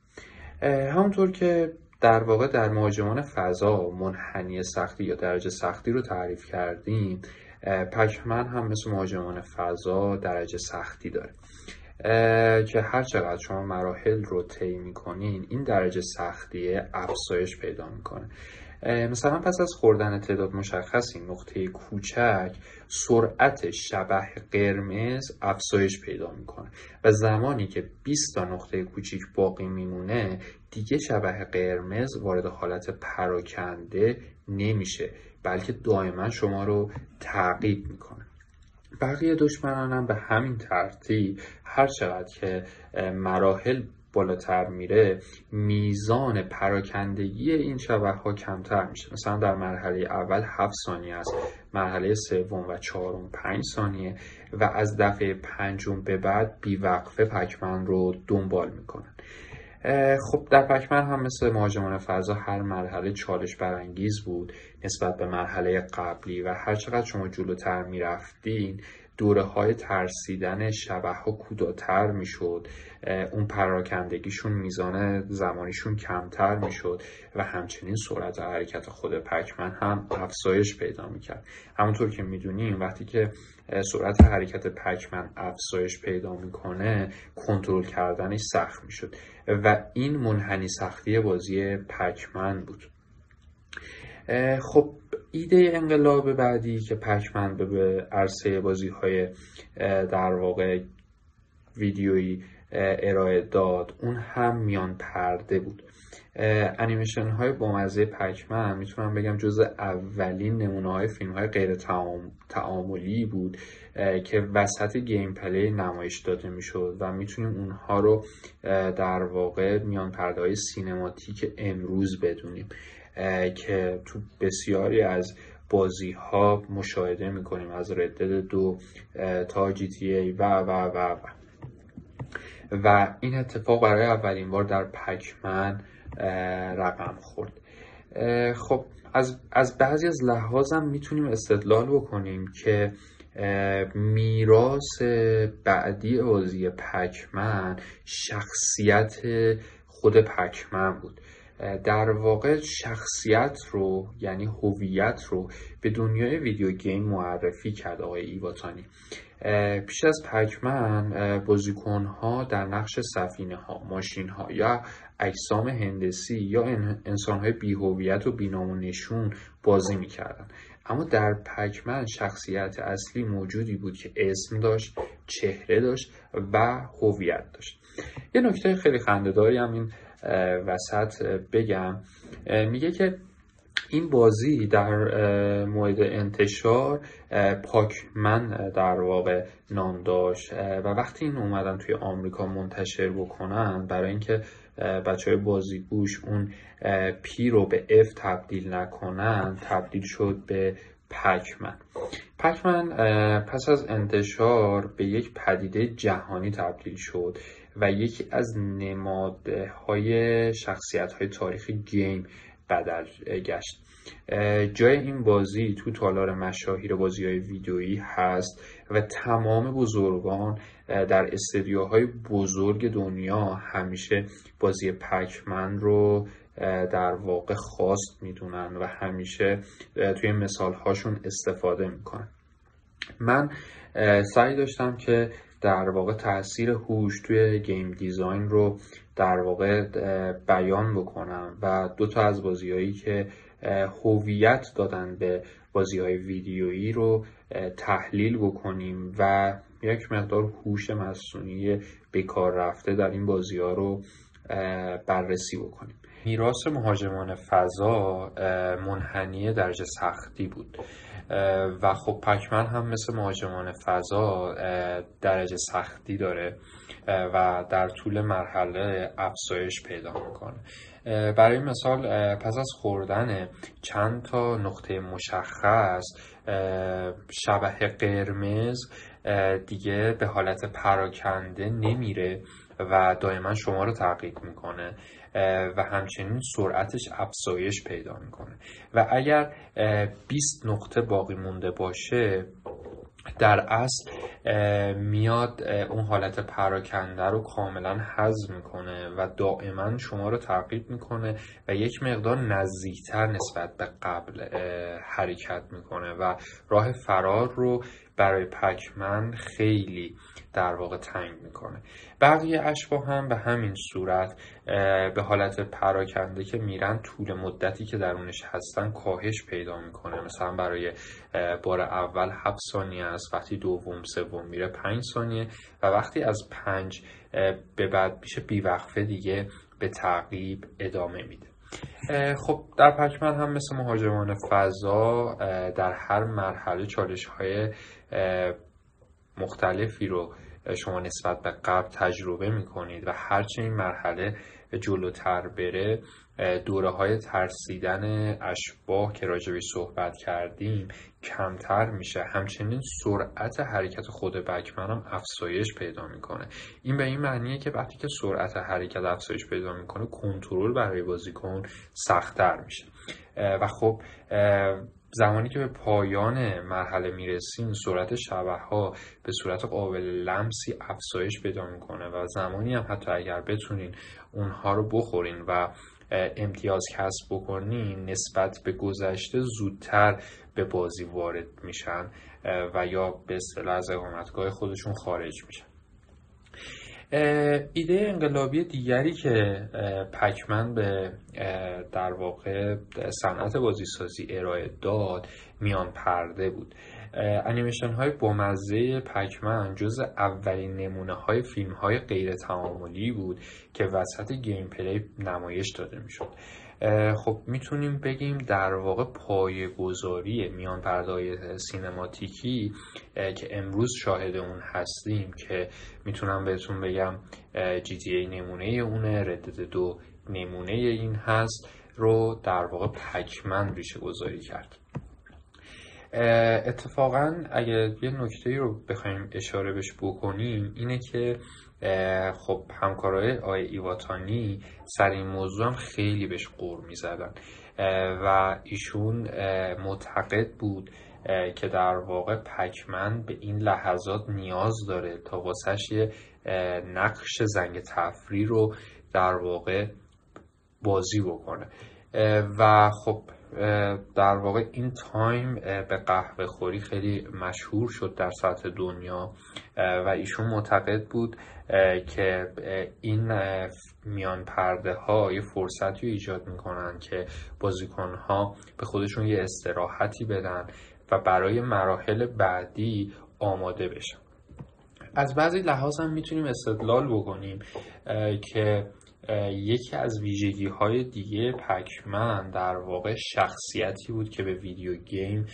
همونطور که در واقع در مهاجمان فضا منحنی سختی یا درجه سختی رو تعریف کردیم پکمن هم مثل مهاجمان فضا درجه سختی داره. که هر چقدر شما مراحل رو طی می‌کنین این درجه سختی افزایش پیدا می‌کنه. مثلا پس از خوردن تعداد مشخصی نقطه کوچک سرعت شبه قرمز افزایش پیدا می‌کنه. و زمانی که 20 تا نقطه کوچیک باقی میمونه دیگه شبه قرمز وارد حالت پراکنده نمیشه بلکه دائما شما رو تعقیب می‌کنه. بقیه دشمنانم به همین ترتیب هر چقدر که مراحل بالاتر میره میزان پراکندگی این شبه ها کمتر میشه. مثلا در مرحله اول 7 ثانیه است مرحله سوم و چهارم 5 ثانیه و از دفعه پنجم به بعد بیوقفه پکمن رو دنبال می‌کنن. خب در پکمن هم مثل مهاجمان فضا هر مرحله چالش برانگیز بود. نسبت به مرحله قبلی و هر چقدر شما جلوتر می‌رفتین دوره های ترسیدن شبه ها کوداتر می‌شد اون پراکندگیشون میزان زمانیشون کمتر می‌شد و همچنین سرعت حرکت خود پکمن هم افزایش پیدا می‌کرد. همونطور که می‌دونیم وقتی که سرعت حرکت پکمن افزایش پیدا می‌کنه کنترل کردنش سخت می‌شد و این منحنی سختی بازی پکمن بود. خب ایده انقلابی بعدی که پکمن به عرصه بازی های در واقع ویدیویی ارائه داد اون هم میان پرده بود. انیمیشن های بامزه پکمن می‌تونم بگم جزء اولین نمونه های فیلم های غیر تعاملی بود که وسط gameplay نمایش داده می‌شد و می‌تونیم اونها رو در واقع میان پرده های سینماتیک امروز بدونیم. که تو بسیاری از بازی ها مشاهده می‌کنیم از ردد دو تا جی تی ای و و و و. و این اتفاق برای اولین بار در پکمن رقم خورد. خب از, از بعضی از لحاظم می‌تونیم استدلال بکنیم که میراث بعدی بازی پکمن شخصیت خود پکمن بود. در واقع شخصیت رو یعنی هویت رو به دنیای ویدیو گیم معرفی کرد آقای ایواتانی. پیش از پکمن بازیکن ها در نقش سفینه ها ماشین ها یا اجسام هندسی یا انسان های بی هویت و بینام نشون بازی می‌کردن. اما در پکمن شخصیت اصلی موجودی بود که اسم داشت چهره داشت و هویت داشت. یه نکته خیلی خندهداری هم این وسط بگم. میگه که این بازی در مورد انتشار پاکمن در واقع نام داشت. و وقتی این اومدن توی آمریکا منتشر بکنن برای اینکه بچه های بازیگوش اون پی رو به اف تبدیل نکنن تبدیل شد به پکمن پکمن پس از انتشار به یک پدیده جهانی تبدیل شد. و یکی از نمادهای شخصیت های تاریخ گیم بدل گشت. جای این بازی تو تالار مشاهیر بازی های ویدیویی هست و تمام بزرگان در استدیوهای بزرگ دنیا همیشه بازی پکمن رو در واقع خواست می‌دونن و همیشه توی مثال هاشون استفاده می‌کنن. من سعی داشتم که در واقع تاثیر هوش توی گیم دیزاین رو در واقع بیان بکنم و دو تا از بازیهایی که هویت دادن به بازی های ویدیویی رو تحلیل بکنیم و یک مقدار هوش مصنوعی بکار رفته در این بازی ها رو بررسی بکنیم. میراث مهاجمان فضا منحنی درجه سختی بود. و خب پکمن هم مثل مهاجمان فضا درجه سختی داره و در طول مرحله افزایش پیدا می‌کنه. برای مثال پس از خوردن چند تا نقطه مشخص شبه قرمز دیگه به حالت پراکنده نمیره و دائما شما رو تعقیب می‌کنه. و همچنین سرعتش افزایش پیدا می‌کنه. و اگر 20 نقطه باقی مونده باشه در اصل میاد اون حالت پراکنده رو کاملا حذف می‌کنه و دائما شما رو تعقیب می‌کنه و یک مقدار نزدیکتر نسبت به قبل حرکت می‌کنه. و راه فرار رو برای پکمن خیلی در واقع تنگ می‌کنه. بقیه اشباه هم به همین صورت به حالت پراکنده که میرن طول مدتی که درونش هستن کاهش پیدا می‌کنه. مثلا برای بار اول 7 ثانیه است وقتی دوم سوم میره 5 ثانیه و وقتی از 5 به بعد میشه بیوقفه دیگه به تعقیب ادامه میده. خب در پکمن هم مثل مهاجمان فضا در هر مرحله چالش های مختلفی رو شما نسبت به قبل تجربه می‌کنید و هرچه این مرحله جلوتر بره دوره های ترسیدن اشباه که راجبش صحبت کردیم کمتر میشه. همچنین سرعت حرکت خود بکمن هم افزایش پیدا می‌کنه. این به این معنیه که وقتی که سرعت حرکت افزایش پیدا می‌کنه کنترل برای بازیکن سختتر میشه. و خب زمانی که به پایان مرحله می‌رسیم سرعت شبه ها به صورت قابل لمسی افزایش پیدا می‌کنه و زمانی هم حتی اگر بتونین اونها رو بخورین و امتیاز کسب بکنین نسبت به گذشته زودتر به بازی وارد میشن و یا به اصطلاح از اقامتگاه خودشون خارج میشن. ایده انقلابی دیگری که پکمن به در واقع صنعت بازیسازی ارائه داد میان پرده بود. انیمیشن های بامزه پکمن جزء اولین نمونه های فیلم های غیر تعاملی بود که وسط gameplay نمایش داده می‌شد. خب می‌تونیم بگیم در واقع پایه گذاری میان پرده های سینماتیکی که امروز شاهد اون هستیم که می‌تونم بهتون بگم جی تی ای نمونه اونه ردد دو نمونه این هست رو در واقع پکمن ریشه گذاری کرد. اتفاقا اگه یه نکته رو بخوایم اشاره بهش بکنیم اینه که خب همکارای آی ایواتانی سر این موضوع هم خیلی بهش قور می‌زدن. و ایشون معتقد بود که در واقع پکمن به این لحظات نیاز داره تا واسهش یه نقش زنگ تفری رو در واقع بازی بکنه. و خب در واقع این تایم به قهوه خوری خیلی مشهور شد در سطح دنیا و ایشون معتقد بود که این میان پرده ها یه فرصتی رو ایجاد می‌کنن که بازیکن ها به خودشون یه استراحتی بدن و برای مراحل بعدی آماده بشن. از بعضی لحاظ هم می‌تونیم استدلال بکنیم که یکی از ویژگی های دیگه پکمن در واقع شخصیتی بود که به ویدیو گیم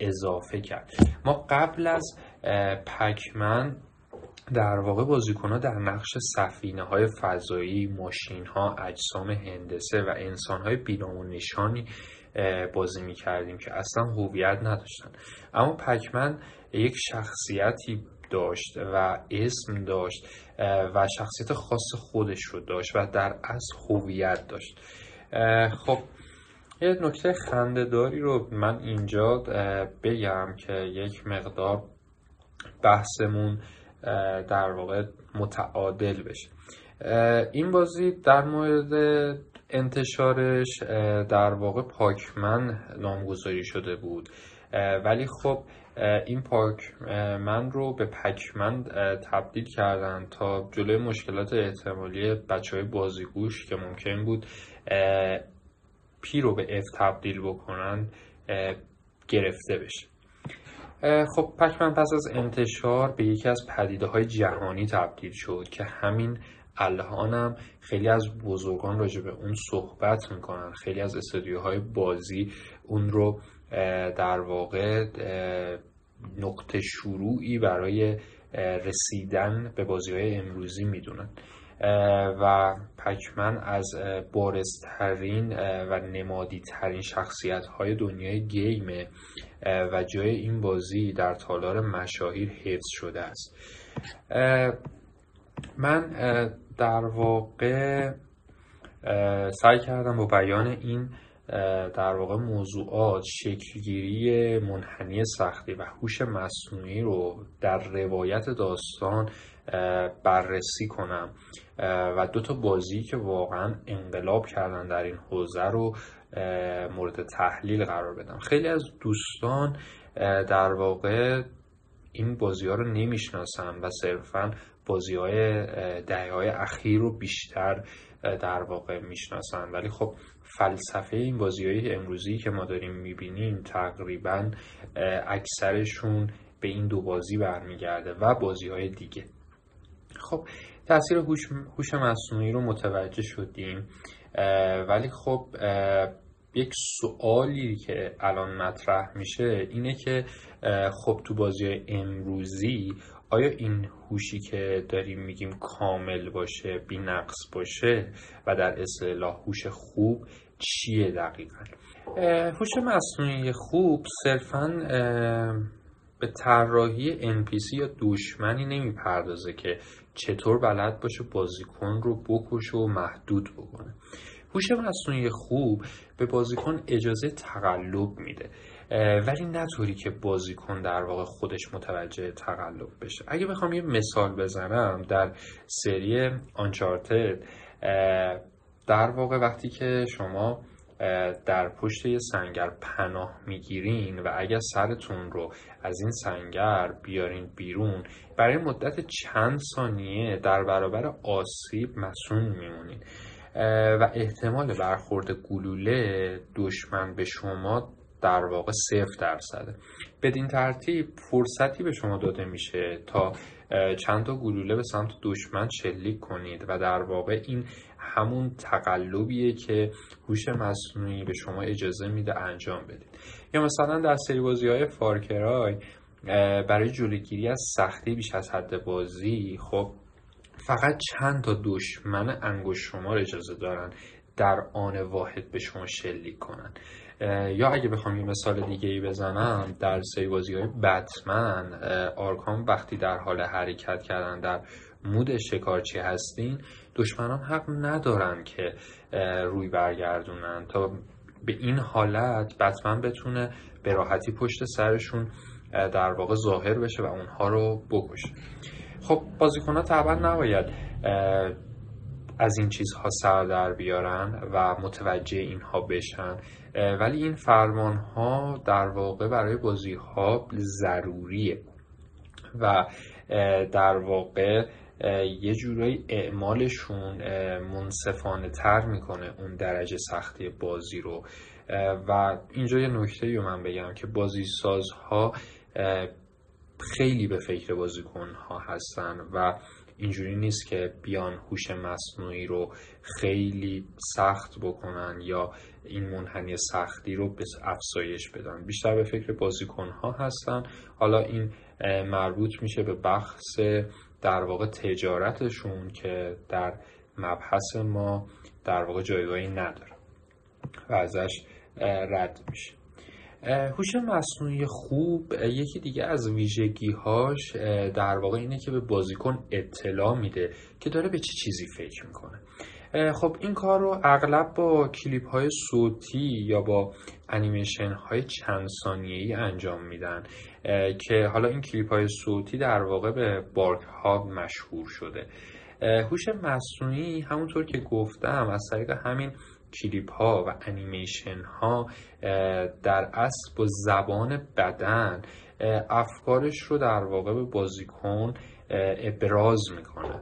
اضافه کرد. ما قبل از پکمن در واقع بازیکن ها در نقش سفینه های فضایی، ماشین ها، اجسام هندسه و انسان های بینام نشانی بازی می کردیم که اصلا هویت نداشتن. اما پکمن یک شخصیتی داشت و اسم داشت و شخصیت خاص خودش رو داشت و در اصل هویت داشت. خب یه نکته خندهداری رو من اینجا بگم که یک مقدار بحثمون در واقع متعادل بشه. این بازی در مورد انتشارش در واقع پاکمن نامگذاری شده بود. ولی خب این پاک من رو به پکمن تبدیل کردن تا جلوی مشکلات احتمالی بچه های بازیگوش که ممکن بود P رو به F تبدیل بکنن گرفته بشه. خب پکمن پس از انتشار به یکی از پدیده های جهانی تبدیل شد که همین الهانم خیلی از بزرگان راجع به اون صحبت می‌کنن. خیلی از استودیوهای بازی اون رو در واقع نقطه شروعی برای رسیدن به بازی های امروزی می‌دونن. و پکمن از بارزترین و نمادی ترین شخصیت های دنیای گیمه و جای این بازی در تالار مشاهیر حفظ شده است. من در واقع سعی کردم با بیان این در واقع موضوعات شکلگیری منحنی سختی و هوش مصنوعی رو در روایت داستان بررسی کنم. و دو تا بازی که واقعا انقلاب کردن در این حوزه رو مورد تحلیل قرار بدم. خیلی از دوستان در واقع این بازی ها رو نمی‌شناسن و صرفا بازی های دهه های اخیر رو بیشتر در واقع می‌شناسن. ولی خب فلسفه این بازی های امروزی که ما داریم می‌بینیم تقریبا اکثرشون به این دو بازی برمیگرده و بازی های دیگه. خب تاثیر هوش مصنوعی رو متوجه شدیم ولی خب یک سوالی که الان مطرح میشه اینه که خب تو بازی امروزی آیا این هوشی که داریم میگیم کامل باشه بی نقص باشه و در اصطلاح هوش خوب چیه دقیقا؟ هوش مصنوعی خوب صرفا به طراحی NPC یا دشمنی نمی‌پردازه که چطور بلد باشه بازیکن رو بکشه و محدود بکنه. هوش مصنوعی خوب به بازیکن اجازه تقلب میده ولی نه طوری که بازیکن در واقع خودش متوجه تقلب بشه. اگه بخوام یه مثال بزنم در سری آنچارتد در واقع وقتی که شما در پشت یه سنگر پناه می‌گیرین و اگر سرتون رو از این سنگر بیارین بیرون برای مدت چند ثانیه در برابر آسیب مسون میمونین. و احتمال برخورد گلوله دشمن به شما در واقع صفر درصده. بدین ترتیب فرصتی به شما داده میشه تا چند تا گلوله به سمت دشمن شلیک کنید و در واقع این همون تقلبیه که هوش مصنوعی به شما اجازه میده انجام بدید. یا مثلا در سری بازی های فارکرای برای جلوگیری از سختی بیش از حد بازی خب فقط چند تا دشمن انگوش شما اجازه دارن در آن واحد به شما شلیک کنن. یا اگه بخوام یه مثال دیگه ای بزنم در سری بازی های بتمن آرکام وقتی در حال حرکت کردن در مود شکارچی هستین دشمنان حق ندارن که روی برگردونن. تا به این حالت بتمن بتونه به راحتی پشت سرشون در واقع ظاهر بشه و اونها رو بکشه. خب بازیکن ها طبعا نباید از این چیزها سر در بیارن و متوجه اینها بشن. ولی این فرمان ها در واقع برای بازی ها ضروریه و در واقع یه جورایی اعمالشون منصفانه تر می‌کنه اون درجه سختی بازی رو. و اینجا یه نکته رو من بگم که بازی سازها خیلی به فکر بازیکن ها هستن و اینجوری نیست که بیان هوش مصنوعی رو خیلی سخت بکنن یا این منحنی سختی رو به افزایش بدن. بیشتر به فکر بازیکن ها هستن. حالا این مربوط میشه به بخص در واقع تجارتشون که در مبحث ما در واقع جایگاهی نداره و ازش رد میشه. هوش مصنوعی خوب یکی دیگه از ویژگیهاش در واقع اینه که به بازیکن اطلاع میده که داره به چه چی چیزی فکر می‌کنه. خب این کار رو اغلب با کلیپ های صوتی یا با انیمیشن های چند ثانیه‌ای انجام میدن که حالا این کلیپ های صوتی در واقع به بارک ها مشهور شده. هوش مصنوعی همونطور که گفتم از طریق همین کلیپ ها و انیمیشن ها در اصل با زبان بدن افکارش رو در واقع به بازیکن ابراز می‌کنه.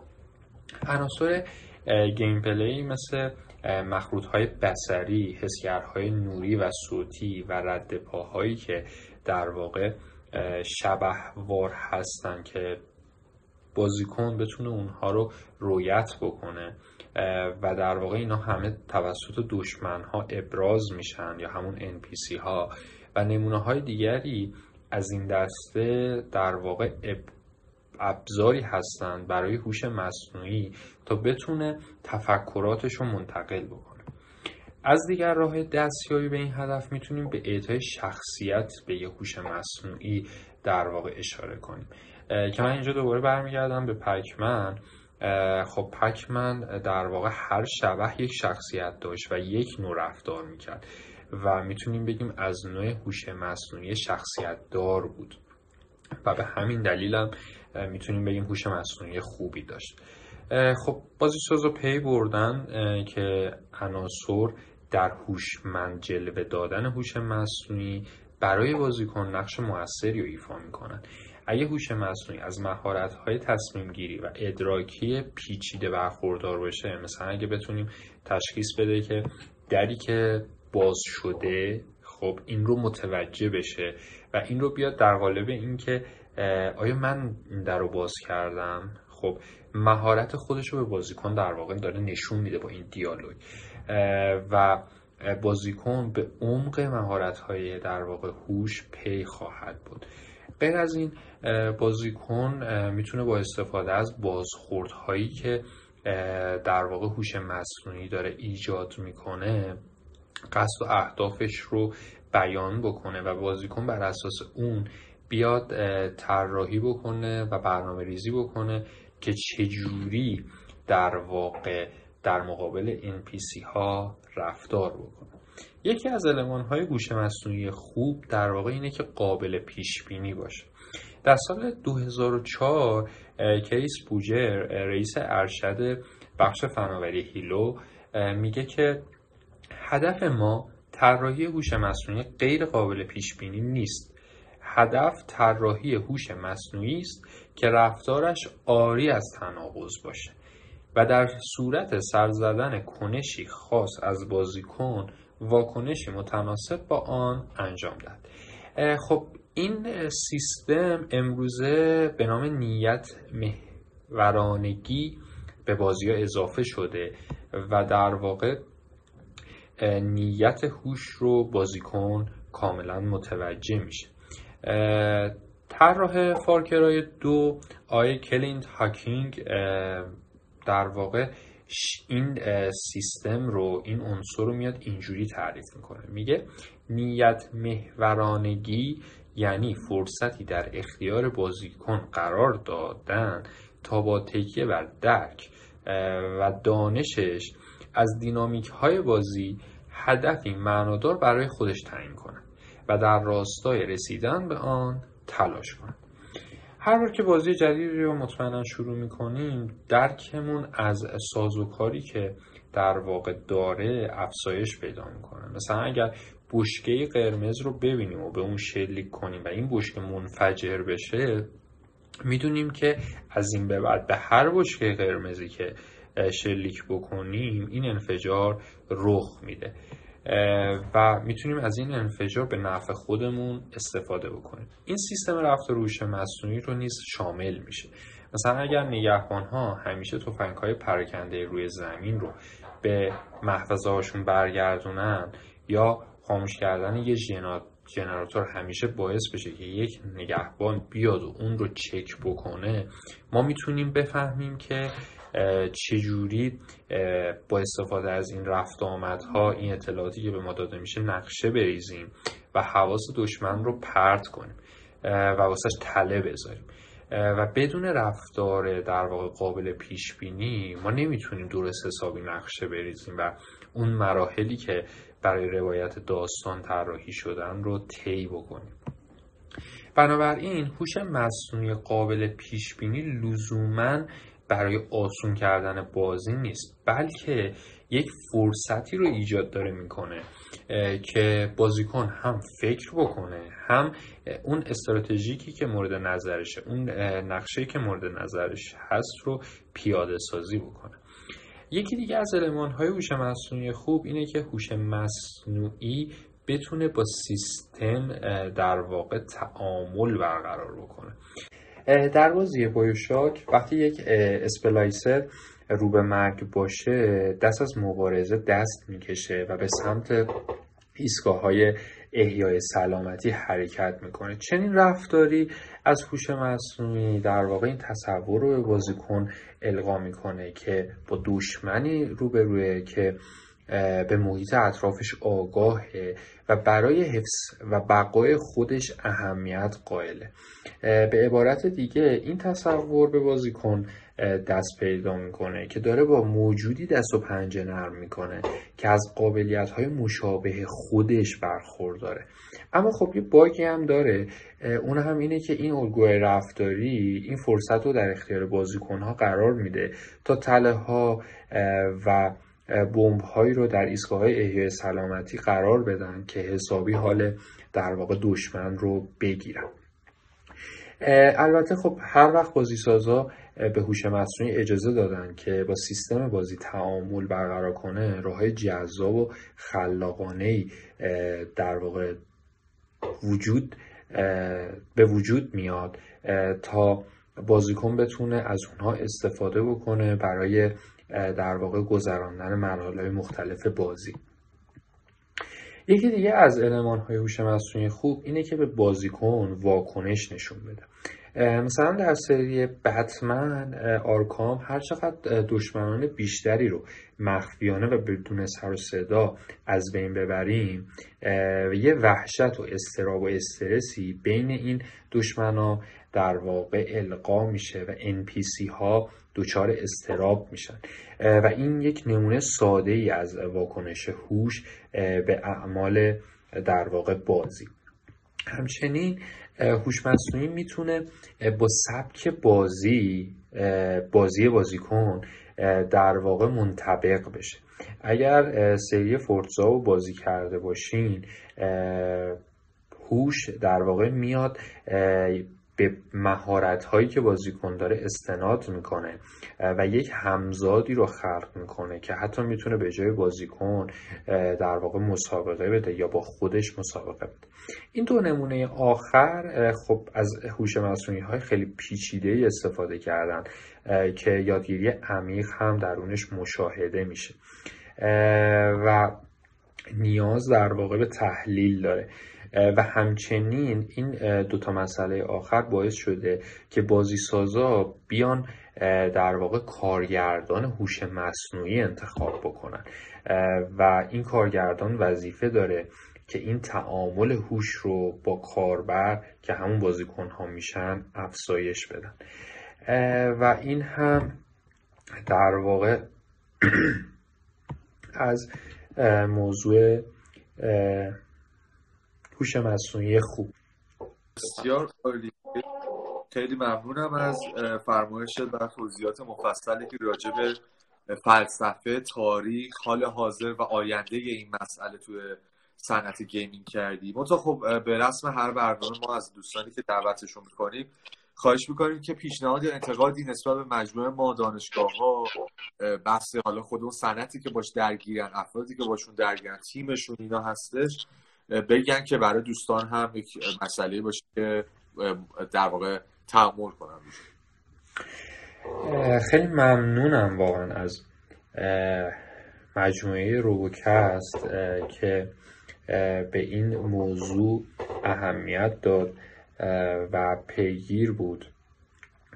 عناصر گیم پلی مثل مخروط بسری حسگرهای نوری و صوتی و رد پاهایی که در واقع شبه وار هستن که بازیکن بتونه اونها رو رویت بکنه و در واقع اینا همه توسط دشمن ها ابراز میشن یا همون NPC ها. و نمونه های دیگری از این دسته در واقع ابزاری هستند برای هوش مصنوعی تا بتونه تفکراتش رو منتقل بکنه. از دیگر راه دستیابی به این هدف می‌تونیم به اعطای شخصیت به یه هوش مصنوعی در واقع اشاره کنیم. که من اینجا دوباره برمیگردم به پکمن. خب پکمن در واقع هر شبه یک شخصیت داشت و یک نوع رفتار می‌کرد و می‌تونیم بگیم از نوع هوش مصنوعی شخصیت دار بود. و به همین دلیلم می‌تونیم بگیم هوش مصنوعی خوبی داشت. خب بازی ساز پی بردن که عناصر در هوشمند جلوه دادن هوش مصنوعی برای بازیکن نقش موثری رو ایفا می‌کنن. اگه هوش مصنوعی از مهارت‌های تصمیم گیری و ادراکی پیچیده برخوردار باشه مثلا اگه بتونیم تشخیص بده که دری که باز شده خب این رو متوجه بشه و این رو بیاد در قالب اینکه آیا من این در رو باز کردم؟ خب مهارت خودش رو به بازیکن در واقع داره نشون میده با این دیالوگ. و بازیکن به عمق مهارت های در واقع هوش پی خواهد بود. غیر از این بازیکن می‌تونه با استفاده از بازخوردهایی که در واقع هوش مصنوعی داره ایجاد می‌کنه قصد و اهدافش رو بیان بکنه و بازیکن بر اساس اون بیاد طراحی بکنه و برنامه ریزی بکنه که چجوری در واقع در مقابل NPC ها رفتار بکنه. یکی از علمان های هوش مصنوعی خوب در واقع اینه که قابل پیش بینی باشه. در سال 2004 کیس بوجر رئیس ارشد بخش فناوری هیلو میگه که هدف ما طراحی هوش مصنوعی غیر قابل پیش بینی نیست. هدف طراحی هوش مصنوعی است که رفتارش آری از تناقض باشه و در صورت سر زدن کنشی خاص از بازیکن واکنشی متناسب با آن انجام داد خب این سیستم امروزه به نام نیت محورانگی به بازی ها اضافه شده و در واقع نیت هوش رو بازیکن کاملا متوجه میشه. طراح Far Cry دو آقای کلینت هاکینگ در واقع این سیستم رو این عنصر رو میاد اینجوری تعریف می‌کنه. میگه نیت محورانگی یعنی فرصتی در اختیار بازیکن قرار دادن تا با تکیه بر درک و دانشش از دینامیک های بازی هدفی معنادار برای خودش تعیین کنه. و در راستای رسیدن به آن تلاش کنه هر بار که بازی جدیدی رو مطمئنا شروع می‌کنیم درکمون از سازوکاری که در واقع داره افزایش پیدا می‌کنه. مثلا اگر بشکه قرمز رو ببینیم و به اون شلیک کنیم و این بشکه منفجر بشه می‌دونیم که از این به بعد به هر بشکه قرمزی که شلیک بکنیم این انفجار رخ میده. و می‌تونیم از این انفجار به نفع خودمون استفاده بکنیم. این سیستم رفتار روش مصنوعی رو نیز شامل میشه. مثلا اگر نگهبان ها همیشه توفنگ های پراکنده روی زمین رو به محفظه هاشون برگردونن یا خاموش کردن یه جنراتور همیشه باعث بشه که یک نگهبان بیاد و اون رو چک بکنه ما می‌تونیم بفهمیم که چجوری با استفاده از این رفت آمدها این اطلاعاتی که به ما داده میشه نقشه بریزیم و حواس دشمن رو پرت کنیم و واسش تله بذاریم. و بدون رفتار در واقع قابل پیش بینی ما نمی‌تونیم درست حسابی نقشه بریزیم و اون مراحلی که برای روایت داستان طراحی شدن رو طی بکنیم. بنابراین هوش مصنوعی قابل پیش بینی لزوما برای آسون کردن بازی نیست بلکه یک فرصتی رو ایجاد داره می‌کنه که بازیکن هم فکر بکنه هم اون استراتژیکی که مورد نظرشه اون نقشه که مورد نظرش هست رو پیاده سازی بکنه. یکی دیگه از علمان های هوش مصنوعی خوب اینه که هوش مصنوعی بتونه با سیستم در واقع تعامل برقرار بکنه. در بازی بایوشاک وقتی یک اسپلایسر رو به مرگ باشه دست از مبارزه دست می‌کشه و به سمت ایستگاه های احیای سلامتی حرکت می‌کنه. چنین رفتاری از هوش مصنوعی در واقع این تصور رو به بازیکن القا می‌کنه که با دشمنی روبروه که به محیط اطرافش آگاهه و برای حفظ و بقای خودش اهمیت قائله. به عبارت دیگه این تصور به بازیکن دست پیدا می‌کنه که داره با موجودی دست و پنجه نرم می‌کنه که از قابلیت های مشابه خودش برخورداره. اما خب یه باگی هم داره. اون هم اینه که این الگوی رفتاری این فرصت رو در اختیار بازیکن ها قرار میده تا تله ها و بمب هایی رو در ایستگاه های احیای سلامتی قرار بدن که حسابی حال در واقع دشمن رو بگیرن. البته خب هر وقت بازی سازا به هوش مصنوعی اجازه دادن که با سیستم بازی تعامل برقرار کنه راه های جذاب و خلاقانه ای در واقع وجود به وجود میاد تا بازیکن بتونه از اونها استفاده بکنه برای در واقع گذراندن مرحله مختلف بازی. یکی دیگه از علمان های هوش مصنوعی خوب اینه که به بازیکن واکنش نشون بده. مثلا در سری بتمن آرکام هر چقدر دشمنان بیشتری رو مخفیانه و بدون سر و صدا از بین ببریم یه وحشت و استراب و استرسی بین این دشمنا در واقع القا میشه و NPC ها دچار استراب میشن. و این یک نمونه ساده ای از واکنش هوش به اعمال در واقع بازی. همچنین هوش مصنوعی می‌تونه با سبک بازی بازی بازیکن در واقع منطبق بشه. اگر سری فورتزا رو بازی کرده باشین هوش در واقع میاد به مهارت هایی که بازیکن داره استناد می‌کنه و یک همزادی رو خلق می‌کنه که حتی می‌تونه به جای بازیکن در واقع مسابقه بده یا با خودش مسابقه بده. این دو نمونه آخر خب از هوش مصنوعی های خیلی پیچیده استفاده کردن که یادگیری عمیق هم درونش مشاهده میشه و نیاز در واقع به تحلیل داره. و همچنین این دوتا مسئله آخر باعث شده که بازی سازا بیان در واقع کارگردان هوش مصنوعی انتخاب بکنن. و این کارگردان وظیفه داره که این تعامل هوش رو با کاربر که همون بازیکن ها میشن افزایش بدن. و این هم در واقع از موضوع هوش مصنوعی خوب. بسیار عالی. خیلی ممنونم از فرمایش و توضیحات مفصلی که راجع به فلسفه تاریخ حال حاضر و آینده این مسئله توی صنعت gaming کردی. منتها خب به رسم هر برنامه ما از دوستانی که دعوتشون می‌کنیم خواهش می‌کنیم که پیشنهاد یا انتقادی نسبت به مجموعه ما دانشگاه ها بحث حالا خود اون صنعتی که باش درگیرن افرادی که باشون درگیرن تیمشون اینا هستش بگن که برای دوستان هم یک مسئله باشه که در واقع تحمل کنن خیلی ممنونم واقعا از مجموعه روبوکست که به این موضوع اهمیت داد و پیگیر بود.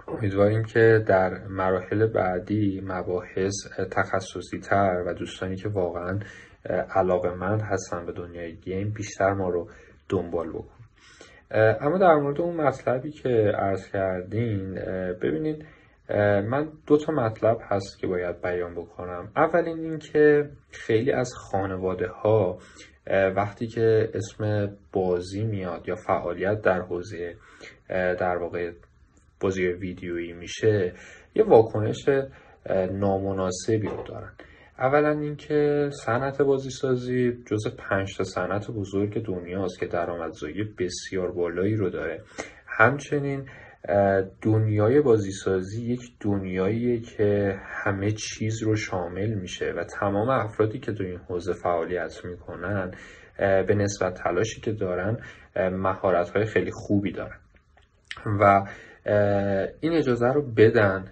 امیدواریم که در مراحل بعدی مباحث تخصصی تر و دوستانی که واقعا علاقه مند هستن به دنیای گیم بیشتر ما رو دنبال بکن. اما در مورد اون مطلبی که عرض کردین ببینید من دو تا مطلب هست که باید بیان بکنم. اولین این که خیلی از خانواده ها وقتی که اسم بازی میاد یا فعالیت در حوزه در واقع بازی ویدیویی میشه یه واکنش نامناسبی رو دارن. اولا اینکه صنعت بازی سازی جز پنج تا صنعت بزرگ دنیاست که درآمدزایی بسیار بالایی رو داره. همچنین دنیای بازیسازی یک دنیاییه که همه چیز رو شامل میشه و تمام افرادی که تو این حوزه فعالیت می‌کنن به نسبت تلاشی که دارن مهارت خیلی خوبی دارن. و این اجازه رو بدن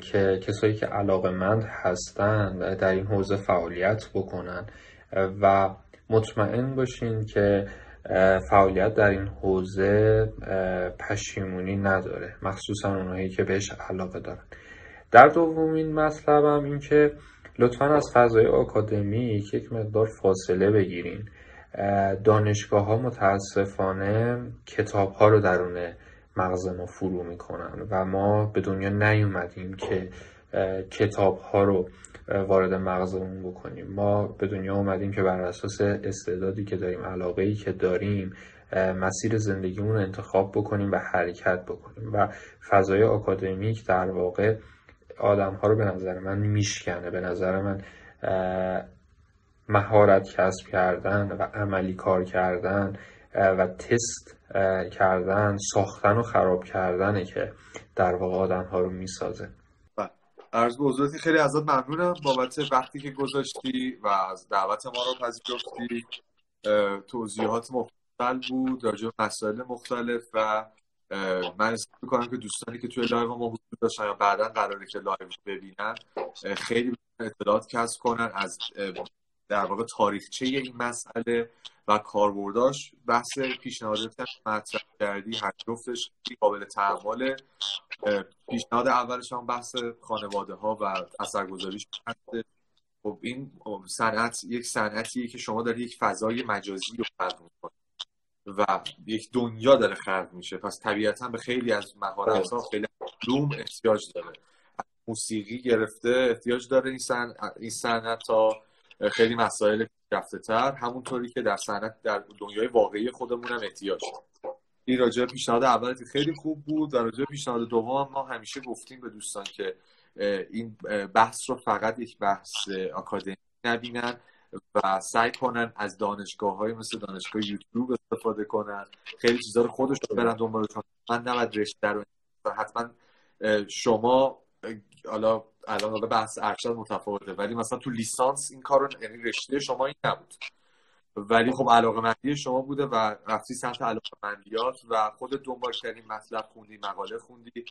که کسایی که علاقه مند هستن در این حوزه فعالیت بکنن. و مطمئن باشین که فعالیت در این حوزه پشیمونی نداره. مخصوصا اونهایی که بهش علاقه دارن. در دومین مطلبم این که لطفا از فضای آکادمیک یک مقدار فاصله بگیرین. دانشگاه ها متاسفانه کتاب ها رو درون مغز ما فرو می‌کنن و ما به دنیا نیومدیم که کتاب ها رو وارد مغزمون بکنیم. ما به دنیا اومدیم که بر اساس استعدادی که داریم علاقه ای که داریم مسیر زندگیمون رو انتخاب بکنیم و حرکت بکنیم. و فضای آکادمیک در واقع آدم ها رو به نظر من میشکنه. به نظر من مهارت کسب کردن و عملی کار کردن و تست کردن ساختن و خراب کردنه که در واقع آدم ها رو می‌سازه. عرض به خیلی ازت ممنونم بابت وقتی که گذاشتی و از دعوت ما رو پذیرفتی. توضیحات مختلف بود راجع مسائل مختلف و من استفاده می‌کنم که دوستانی که توی live ما حضور داشتن یا بعدا قراره که live ببینن خیلی اطلاعات کسب کنن از در واقع تاریخچه این مسئله و کاربرداش بحث پیشنهادات مطرح کردی هر جفتش قابل تحمل پیشنهاد اولش هم بحث خانواده ها و اثرگذاریش هست. خب این صنعت یک صنعتیه که شما داری یک فضای مجازی رو خلق می‌کنید و یک دنیا داره خلق میشه. پس طبیعتا به خیلی از مهارت ها خیلی علوم احتیاج داره. موسیقی گرفته احتیاج داره این صنعت تا خیلی مسائل رفته تر همونطوری که در صنعت در دنیای واقعی خودمون هم احتیاج این راجع پیشنهاد اولت خیلی خوب بود و راجع پیشنهاد دوم ما همیشه گفتیم به دوستان که این بحث رو فقط یک بحث آکادمی نبینن و سعی کنن از دانشگاه های مثل دانشگاه یوتیوب استفاده کنن. خیلی چیزا رو خودشون برن دنبالشون. من نباید رشته رو حتما شما حالا الان حالا بحث ارشد متفاوته ولی مثلا تو لیسانس این کار رو یعنی رشته شما این نبود. ولی خب علاقه مندی شما بوده و رفتی سمت علاقه مندیات و خود دنبال کردی مطلب خوندی مقاله خوندی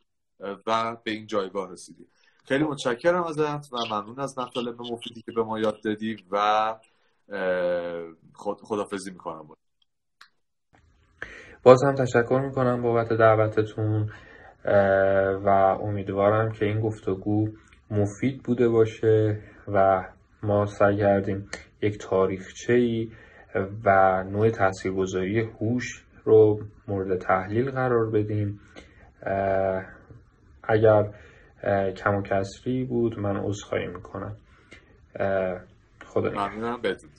و به این جایگاه رسیدی. خیلی متشکرم ازت و ممنون از مطالب مفیدی که به ما یاد دادی و خود خدافزی می‌کنم بود باز هم تشکر می‌کنم بابت دعوتتون و امیدوارم که این گفتگو مفید بوده باشه و ما سعی کردیم یک تاریخچه ای و نوع تاثیرگذاری هوش رو مورد تحلیل قرار بدیم. اگر کم و کسری بود من عذرخواهی می‌کنم. خدا بدون